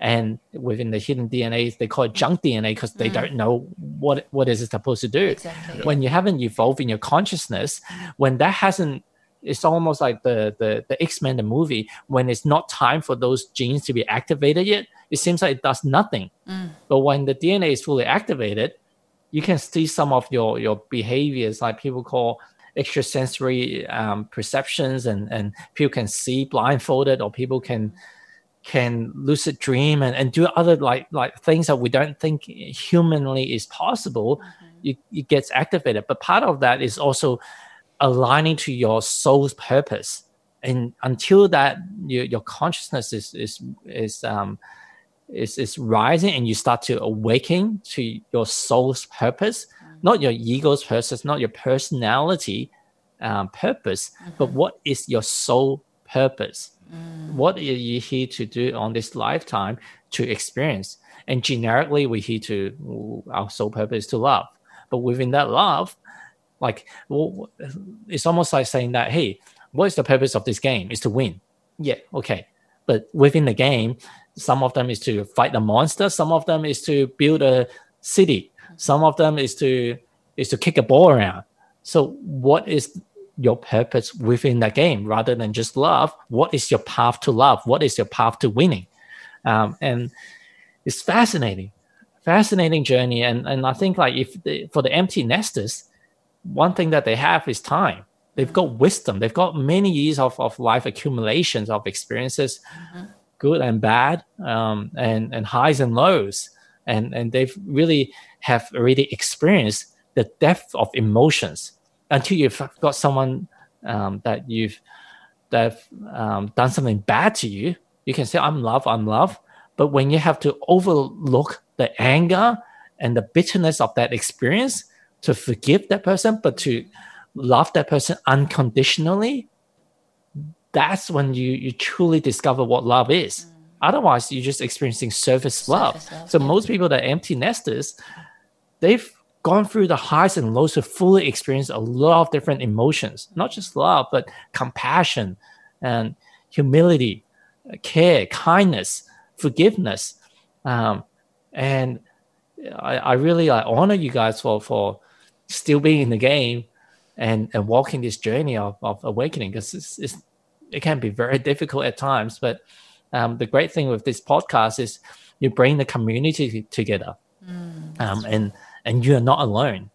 And within the hidden DNA, they call it junk DNA because they mm. don't know what what is it supposed to do. Exactly. When you haven't evolved in your consciousness, when that hasn't it's almost like the the, the X-Men the movie when it's not time for those genes to be activated yet it seems like it does nothing mm. but when the dna is fully activated you can see some of your your behaviors like people call extrasensory um, perceptions and and people can see blindfolded or people can can lucid dream and, and do other like like things that we don't think humanly is possible mm-hmm. it, it gets activated but part of that is also aligning to your soul's purpose. And until that, your, your consciousness is is is um, is is rising, and you start to awaken to your soul's purpose. Not your ego's purpose, not your personality um, purpose, mm-hmm. but what is your soul purpose? Mm. What are you here to do on this lifetime to experience? And generically, we're here to our sole purpose is to love. But within that love, like well, it's almost like saying that, hey, what is the purpose of this game? Is to win. Yeah, okay. But within the game, some of them is to fight the monster. Some of them is to build a city. Some of them is to is to kick a ball around. So what is your purpose within that game rather than just love? What is your path to love? What is your path to winning? Um, and it's fascinating, fascinating journey. And and I think like if the, for the empty nesters, one thing that they have is time. They've got wisdom. They've got many years of, of life accumulations of experiences, mm-hmm. good and bad, um, and and highs and lows. And and they've really have already experienced the depth of emotions until you've got someone um, that you've that um, done something bad to you. You can say, "I'm love, I'm love," But when you have to overlook the anger and the bitterness of that experience to forgive that person, but to love that person unconditionally, that's when you, you truly discover what love is. Otherwise, you're just experiencing surface love. Surface love so yeah. most people that are empty nesters, they've gone through the highs and lows to fully experience a lot of different emotions, not just love, but compassion and humility, care, kindness, forgiveness. Um, and I, I really I honor you guys for for still being in the game and and walking this journey of, of awakening because it's, it's, it can be very difficult at times. But um, the great thing with this podcast is you bring the community together, mm, um, and and you are not alone.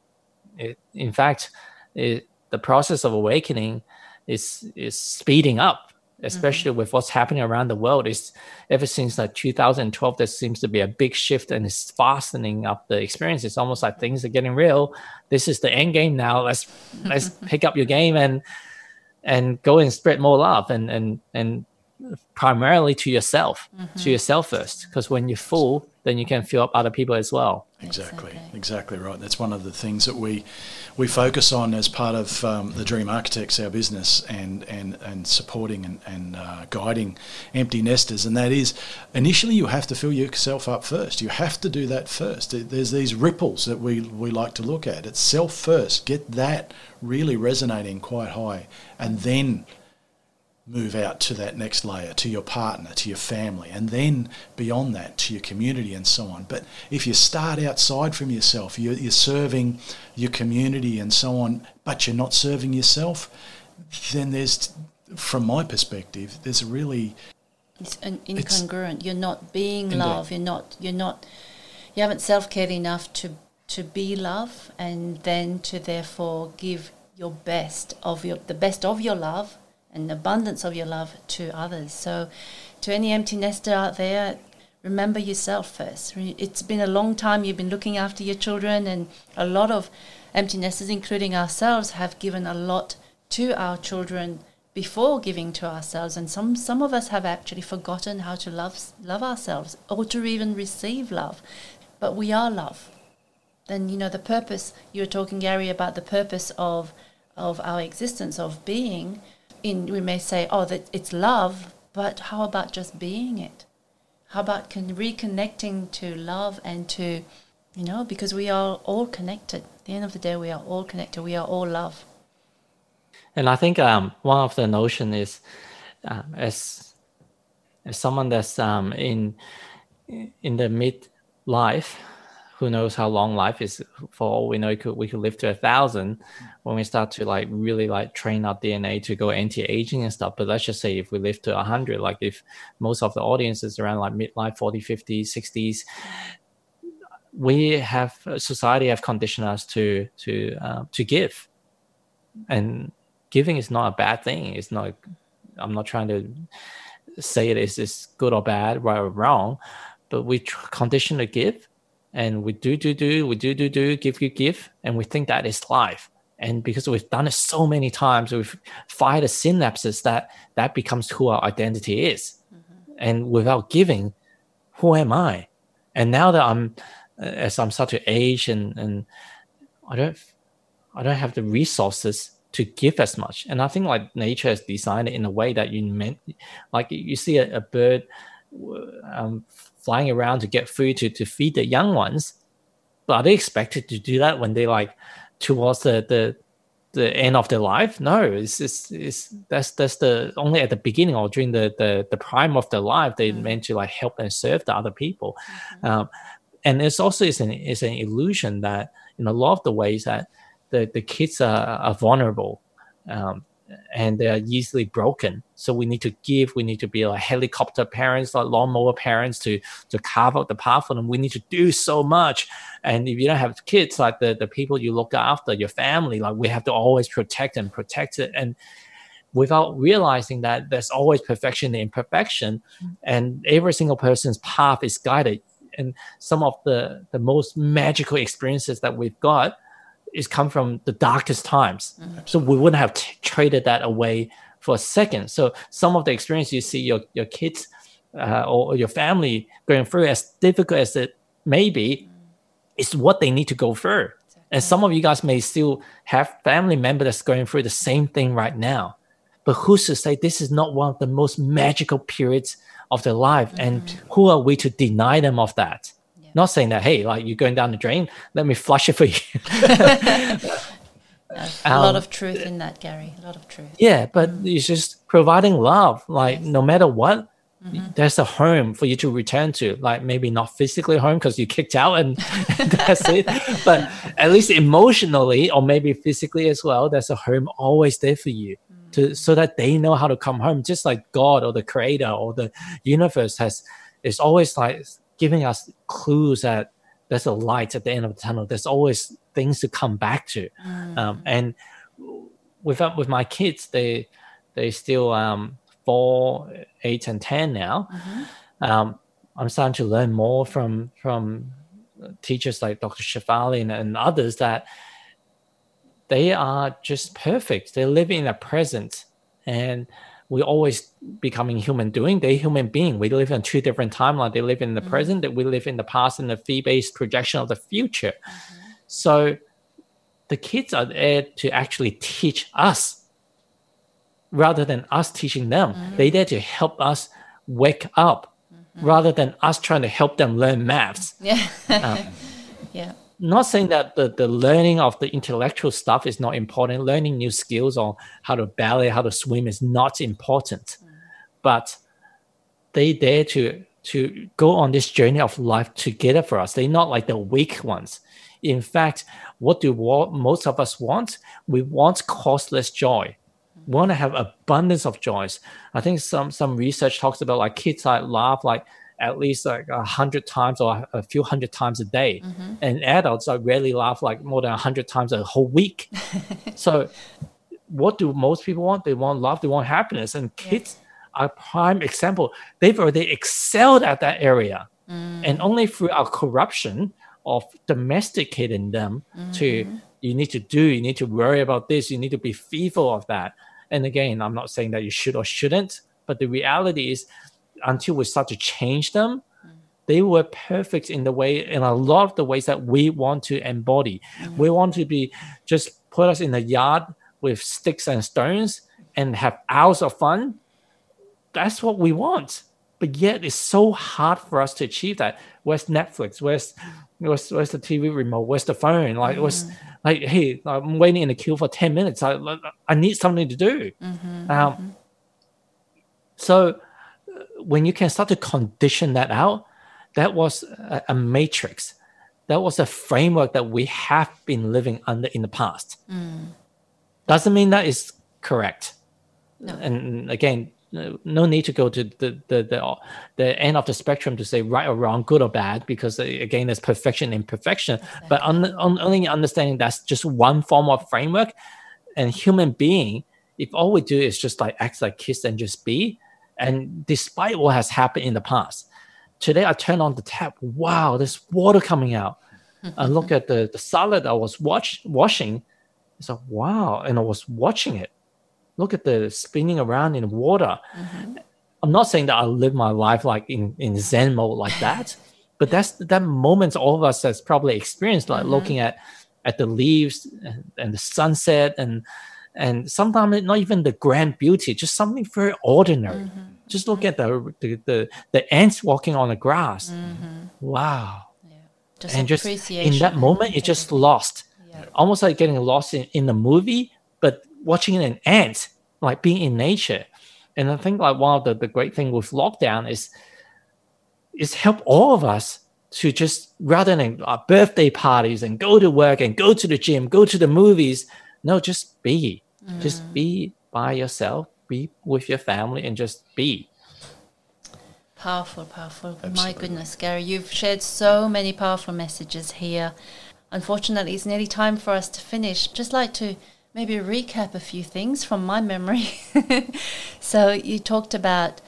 It, in fact, it, the process of awakening is is speeding up especially mm-hmm. with what's happening around the world. Is ever since like 2012 there seems to be a big shift and it's fastening up the experience. It's almost like things are getting real. This is the end game now. Let's let's pick up your game and and go and spread more love and and and primarily to yourself mm-hmm. to yourself first because when you're full then you can fill up other people as well exactly exactly right that's one of the things that we we focus on as part of um, the Dream Architects, our business, and and and supporting and, and uh, guiding empty nesters, and that is initially you have to fill yourself up first. You have to do that first. There's these ripples that we we like to look at. It's self first. Get that really resonating quite high, and then move out to that next layer, to your partner, to your family, and then beyond that to your community and so on. But if you start outside from yourself, you're, you're serving your community and so on, but you're not serving yourself, then there's, from my perspective, there's a really it's an incongruent. It's, you're not being love. You're not. You're not. You haven't self cared enough to to be love, and then to therefore give your best of your the best of your love and abundance of your love to others. So, to any empty nester out there, remember yourself first. It's been a long time you've been looking after your children, and a lot of empty nesters, including ourselves, have given a lot to our children before giving to ourselves and some some of us have actually forgotten how to love love ourselves or to even receive love but we are love then you know the purpose you were talking Gary about the purpose of of our existence of being in we may say, oh, that it's love, but how about just being it? How about con- reconnecting to love and to, you know, because we are all connected. At the end of the day, we are all connected. We are all love. And I think um, one of the notion is, uh, as as someone that's um, in in the mid life, who knows how long life is for all we know we could, we could live to a thousand when we start to like really like train our dna to go anti-aging and stuff. But let's just say if we live to 100 like if most of the audience is around like midlife 40 50 60s we have society have conditioned us to to uh, to give. And giving is not a bad thing. It's not i'm not trying to say it is is good or bad right or wrong but we condition to give and we do do do we do do do give give give and we think that is life. And because we've done it so many times we've fired the synapses that that becomes who our identity is. Mm-hmm. and without giving who am i? And now that i'm as i'm starting to age and and i don't i don't have the resources to give as much. And i think like nature has designed it in a way that you meant like you see a, a bird um, flying around to get food to, to feed the young ones but are they expected to do that when they like towards the the the end of their life. No, it's, it's, it's that's that's the only at the beginning or during the the, the prime of their life they mm-hmm. meant to like help and serve the other people. Mm-hmm. Um, and it's also is an is an illusion that in a lot of the ways that the, the kids are, are vulnerable. Um, and they are easily broken. So we need to give. We need to be like helicopter parents, like lawnmower parents, to to carve out the path for them. We need to do so much. And if you don't have kids, like the the people you look after, your family, like we have to always protect and protect it. And without realizing that there's always perfection and imperfection, mm-hmm. and every single person's path is guided. And some of the the most magical experiences that we've got is come from the darkest times. Mm-hmm. So we wouldn't have t- traded that away for a second. So some of the experience you see your your kids uh, or, your family going through, as difficult as it may be, mm-hmm. is what they need to go through. And some of you guys may still have family member that's going through the same thing right now. But who's to say this is not one of the most magical periods of their life? Mm-hmm. And who are we to deny them of that? Not saying that, hey, like you're going down the drain, let me flush it for you. a um, lot of truth in that, Gary. A lot of truth. Yeah, but mm. it's just providing love. Like yes. no matter what, mm-hmm. there's a home for you to return to. Like maybe not physically home because you kicked out and, that's it, but at least emotionally or maybe physically as well, there's a home always there for you. Mm. To, so that they know how to come home, just like God or the Creator or the universe has, is always like giving us clues that there's a light at the end of the tunnel. There's always things to come back to. Mm. Um, and with with my kids, they they still um, four, eight, and ten now. Mm-hmm. Um, I'm starting to learn more from from teachers like Dr. Shefali and, and others that they are just perfect. They live in the present and we always becoming human doing. They're human being. We live in two different timelines. They live in the mm-hmm. present, that we live in the past and the fee-based projection of the future. Mm-hmm. So the kids are there to actually teach us rather than us teaching them. Mm-hmm. They're there to help us wake up mm-hmm. rather than us trying to help them learn maths. Yeah. um, yeah not saying that the, the learning of the intellectual stuff is not important. Learning new skills on how to ballet, how to swim is not important. Mm. But they dare to to go on this journey of life together for us. They're not like the weak ones. In fact, what do most of us want? We want causeless joy. We want to have abundance of joys. I think some some research talks about like kids that laugh like at least like a hundred times or a few hundred times a day. Mm-hmm. And adults I rarely laugh like more than a hundred times a whole week. so what do most people want? They want love, they want happiness. And kids yes. are prime example. They've already excelled at that area. Mm. And only through our corruption of domesticating them mm-hmm. to you need to do, you need to worry about this, you need to be fearful of that. And again, I'm not saying that you should or shouldn't, but the reality is until we start to change them, they were perfect in the way in a lot of the ways that we want to embody. Mm. We want to be just put us in the yard with sticks and stones and have hours of fun. That's what we want. But yet it's so hard for us to achieve that. Where's Netflix? Where's where's, where's the TV remote? Where's the phone? Like mm. where's like hey, I'm waiting in the queue for 10 minutes. I I need something to do. Mm-hmm, um, mm-hmm. so when you can start to condition that out, that was a, a, matrix. That was a framework that we have been living under in the past. Mm. Doesn't mean that is correct. No. And again, no need to go to the, the, the, the, end of the spectrum to say right or wrong, good or bad, because uh, again, there's perfection and imperfection. Exactly. But on, on, only understanding that's just one form of framework. And human being, if all we do is just like act like kids and just be, and despite what has happened in the past, today I turn on the tap. Wow, there's water coming out. I look at the, the salad I was watch, washing. It's like, wow. And I was watching it. Look at the spinning around in water. Mm-hmm. I'm not saying that I live my life like in, in Zen mode like that, but that's that moment all of us has probably experienced, like mm-hmm. looking at at the leaves and, and, the sunset and and sometimes not even the grand beauty, just something very ordinary. Mm-hmm. Just look at the, the, the the ants walking on the grass. Mm-hmm. Wow. Yeah. Just and just in that moment, it's just lost. Yeah. Almost like getting lost in, in the movie, but watching an ant, like being in nature. And I think like one of the, the great thing with lockdown is is help all of us to just rather than uh, birthday parties and go to work and go to the gym, go to the movies. No, just be, mm. just be by yourself, be with your family, and just be. Powerful, powerful. Absolutely. My goodness, Gary, you've shared so many powerful messages here. Unfortunately, it's nearly time for us to finish. Just like to maybe recap a few things from my memory. so you talked about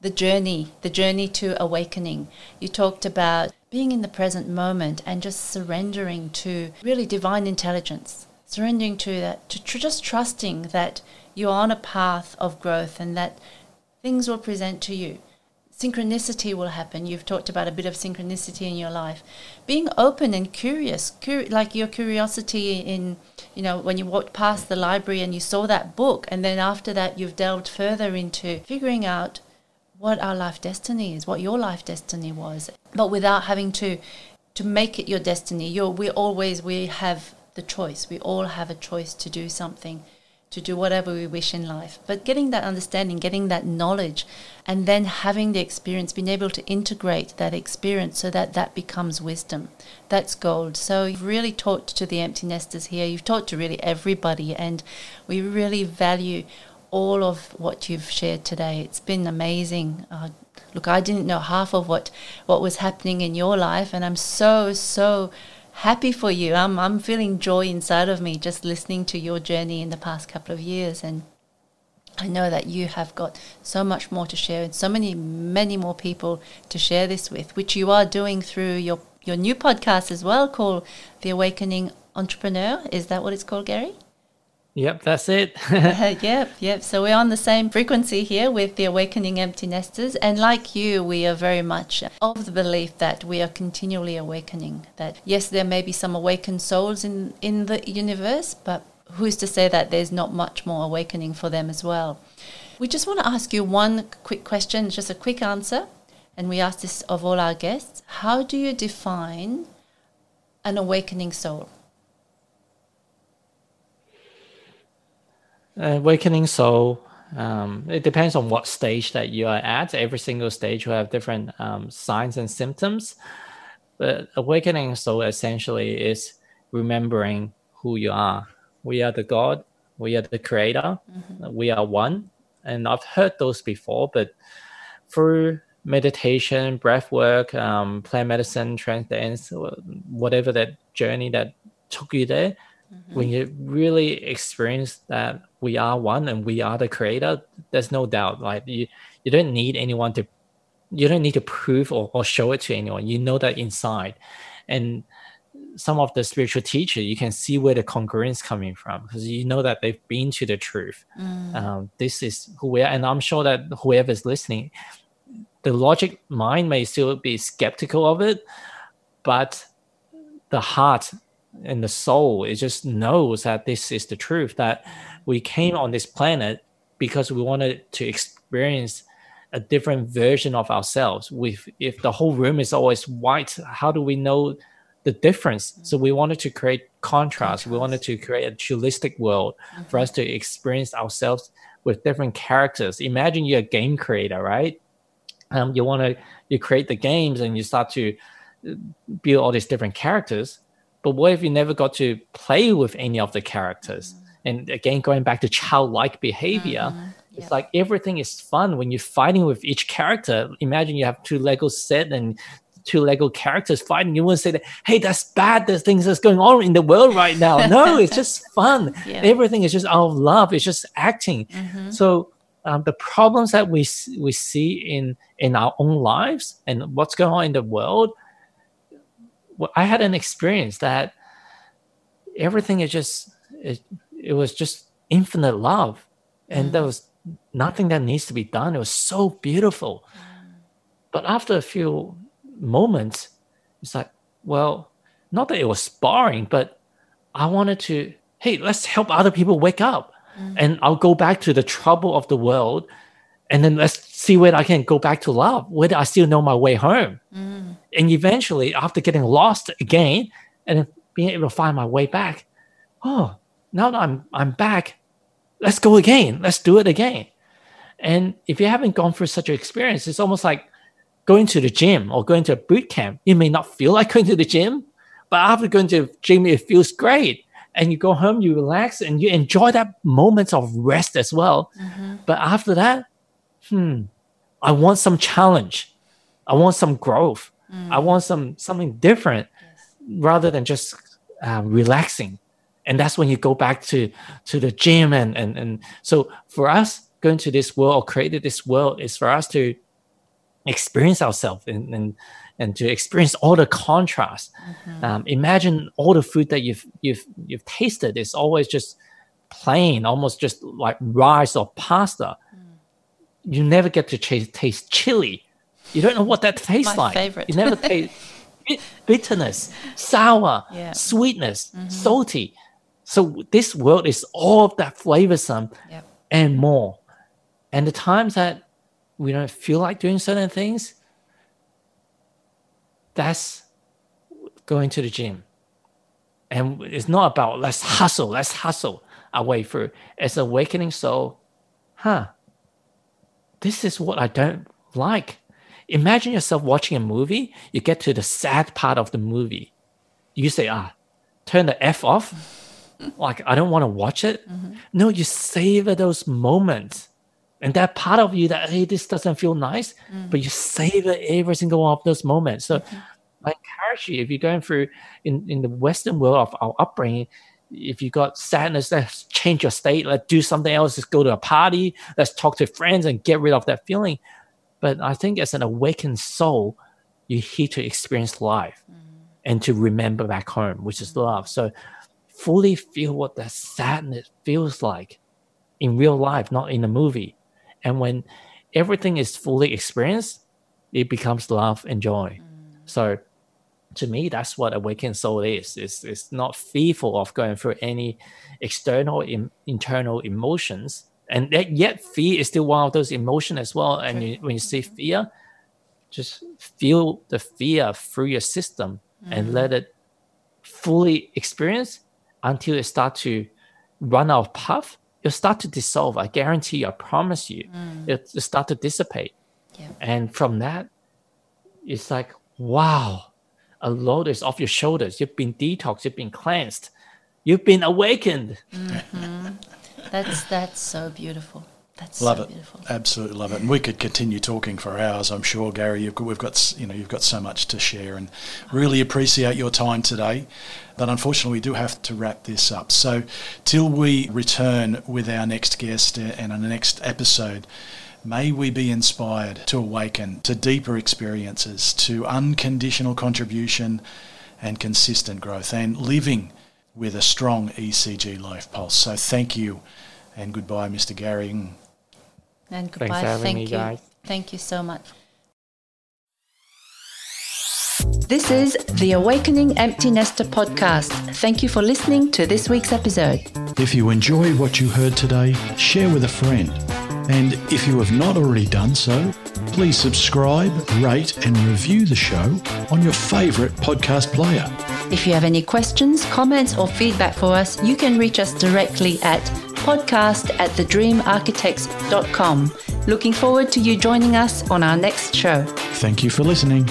the journey, the journey to awakening. You talked about being in the present moment and just surrendering to really divine intelligence, surrendering to that, to tr- just trusting that you're on a path of growth and that things will present to you. Synchronicity will happen. You've talked about a bit of synchronicity in your life. Being open and curious, cur- like your curiosity in, you know, when you walked past the library and you saw that book, and then after that, you've delved further into figuring out what our life destiny is, what your life destiny was, but without having to to make it your destiny. You're, we always we have the choice. We all have a choice to do something, to do whatever we wish in life. But getting that understanding, getting that knowledge, and then having the experience, being able to integrate that experience so that that becomes wisdom. That's gold. So you've really talked to the empty nesters here. You've talked to really everybody, and we really value all of what you've shared today. It's been amazing. Uh, look, I didn't know half of what, what was happening in your life, and I'm so, so happy for you. I'm, I'm feeling joy inside of me just listening to your journey in the past couple of years. And I know that you have got so much more to share and so many, many more people to share this with, which you are doing through your, your new podcast as well called The Awakening Entrepreneur. Is that what it's called, Gary? Yep, that's it. yep, yep. So we're on the same frequency here with the Awakening Empty Nesters. And like you, we are very much of the belief that we are continually awakening. That yes, there may be some awakened souls in, in the universe, but who's to say that there's not much more awakening for them as well? We just want to ask you one quick question, just a quick answer. And we ask this of all our guests How do you define an awakening soul? Awakening soul um, it depends on what stage that you are at. Every single stage will have different um, signs and symptoms. But awakening soul essentially is remembering who you are. We are the god we are the creator mm-hmm. we are one. And i've heard those before but through meditation breath work um, plant medicine trance dance whatever that journey that took you there Mm-hmm. When you really experience that we are one and we are the creator, there's no doubt. Like you, you don't need anyone to, you don't need to prove or, or show it to anyone. You know that inside, and some of the spiritual teachers, you can see where the congruence coming from because you know that they've been to the truth. Mm. Um, this is who we are, and I'm sure that whoever is listening, the logic mind may still be skeptical of it, but the heart and the soul it just knows that this is the truth that we came on this planet because we wanted to experience a different version of ourselves with if the whole room is always white how do we know the difference so we wanted to create contrast, contrast. we wanted to create a dualistic world mm-hmm. for us to experience ourselves with different characters imagine you're a game creator right um, you want to you create the games and you start to uh, build all these different characters but what if you never got to play with any of the characters? Mm. And again, going back to childlike behavior, mm. it's yep. like everything is fun when you're fighting with each character. Imagine you have two Lego set and two Lego characters fighting. You wouldn't say that, hey, that's bad. There's things that's going on in the world right now. No, it's just fun. Yeah. Everything is just out of love. It's just acting. Mm-hmm. So um, the problems that we we see in in our own lives and what's going on in the world I had an experience that everything is just it, it was just infinite love. And there mm. was nothing that needs to be done. It was so beautiful. Mm. But after a few moments, it's like, well, not that it was sparring, but I wanted to, hey, let's help other people wake up. Mm. And I'll go back to the trouble of the world. And then let's see where I can go back to love, whether I still know my way home. Mm. And eventually, after getting lost again and being able to find my way back, oh, now that I'm I'm back, let's go again. Let's do it again. And if you haven't gone through such an experience, it's almost like going to the gym or going to a boot camp. You may not feel like going to the gym, but after going to the gym, it feels great. And you go home, you relax, and you enjoy that moment of rest as well. Mm-hmm. But after that, hmm, I want some challenge. I want some growth. I want some something different rather than just um, relaxing. And that's when you go back to to the gym and and and so for us going to this world or created this world is for us to experience ourselves and and and to experience all the contrast. Um, imagine all the food that you've you've you've tasted is always just plain, almost just like rice or pasta. You never get to taste, taste chili. You don't know what that tastes My like. favorite. You never taste bitterness, sour, Yeah. sweetness, mm-hmm. salty. So this world is all of that flavorsome Yep. and more. And the times that we don't feel like doing certain things, that's going to the gym. And it's not about let's hustle, let's hustle our way through. It's awakening soul, huh? This is what I don't like. Imagine yourself watching a movie, you get to the sad part of the movie. You say, ah, turn the F off. Like, I don't want to watch it. Mm-hmm. No, you savor those moments. And that part of you that, hey, this doesn't feel nice, mm. but you savor every single one of those moments. So mm-hmm. I encourage you, if you're going through in, in the Western world of our upbringing, if you got sadness, let's change your state, let's do something else, let's go to a party, let's talk to friends and get rid of that feeling. But I think as an awakened soul, you're here to experience life mm-hmm. and to remember back home, which is love. So fully feel what that sadness feels like in real life, not in a movie. And when everything is fully experienced, it becomes love and joy. Mm. So to me, that's what awakened soul is. It's, it's not fearful of going through any external, im- internal emotions. And that, yet fear is still one of those emotions as well. And you, when you see fear, just feel the fear through your system and mm. let it fully experience until it start to run out of puff. It'll start to dissolve. I guarantee you, I promise you, mm. it'll start to dissipate. Yeah. And from that, it's like, wow, a load is off your shoulders. You've been detoxed, you've been cleansed, you've been awakened. That's that's so beautiful. That's Love so it. beautiful. Absolutely love it. And we could continue talking for hours, I'm sure, Gary. You've got, we've got, you know, you've got so much to share and really appreciate your time today. But unfortunately, we do have to wrap this up. So till we return with our next guest uh, and our next episode, may we be inspired to awaken to deeper experiences, to unconditional contribution and consistent growth and living with a strong ECG life pulse. So thank you and goodbye, Mr. Gary. Ng. And for goodbye. having Thank me, you. guys. Thank you so much. This is the Awakening Empty Nester podcast. Thank you for listening to this week's episode. If you enjoyed what you heard today, share with a friend. And if you have not already done so, please subscribe, rate, and review the show on your favourite podcast player. If you have any questions, comments, or feedback for us, you can reach us directly at podcast at thedreamarchitects.com. Looking forward to you joining us on our next show. Thank you for listening.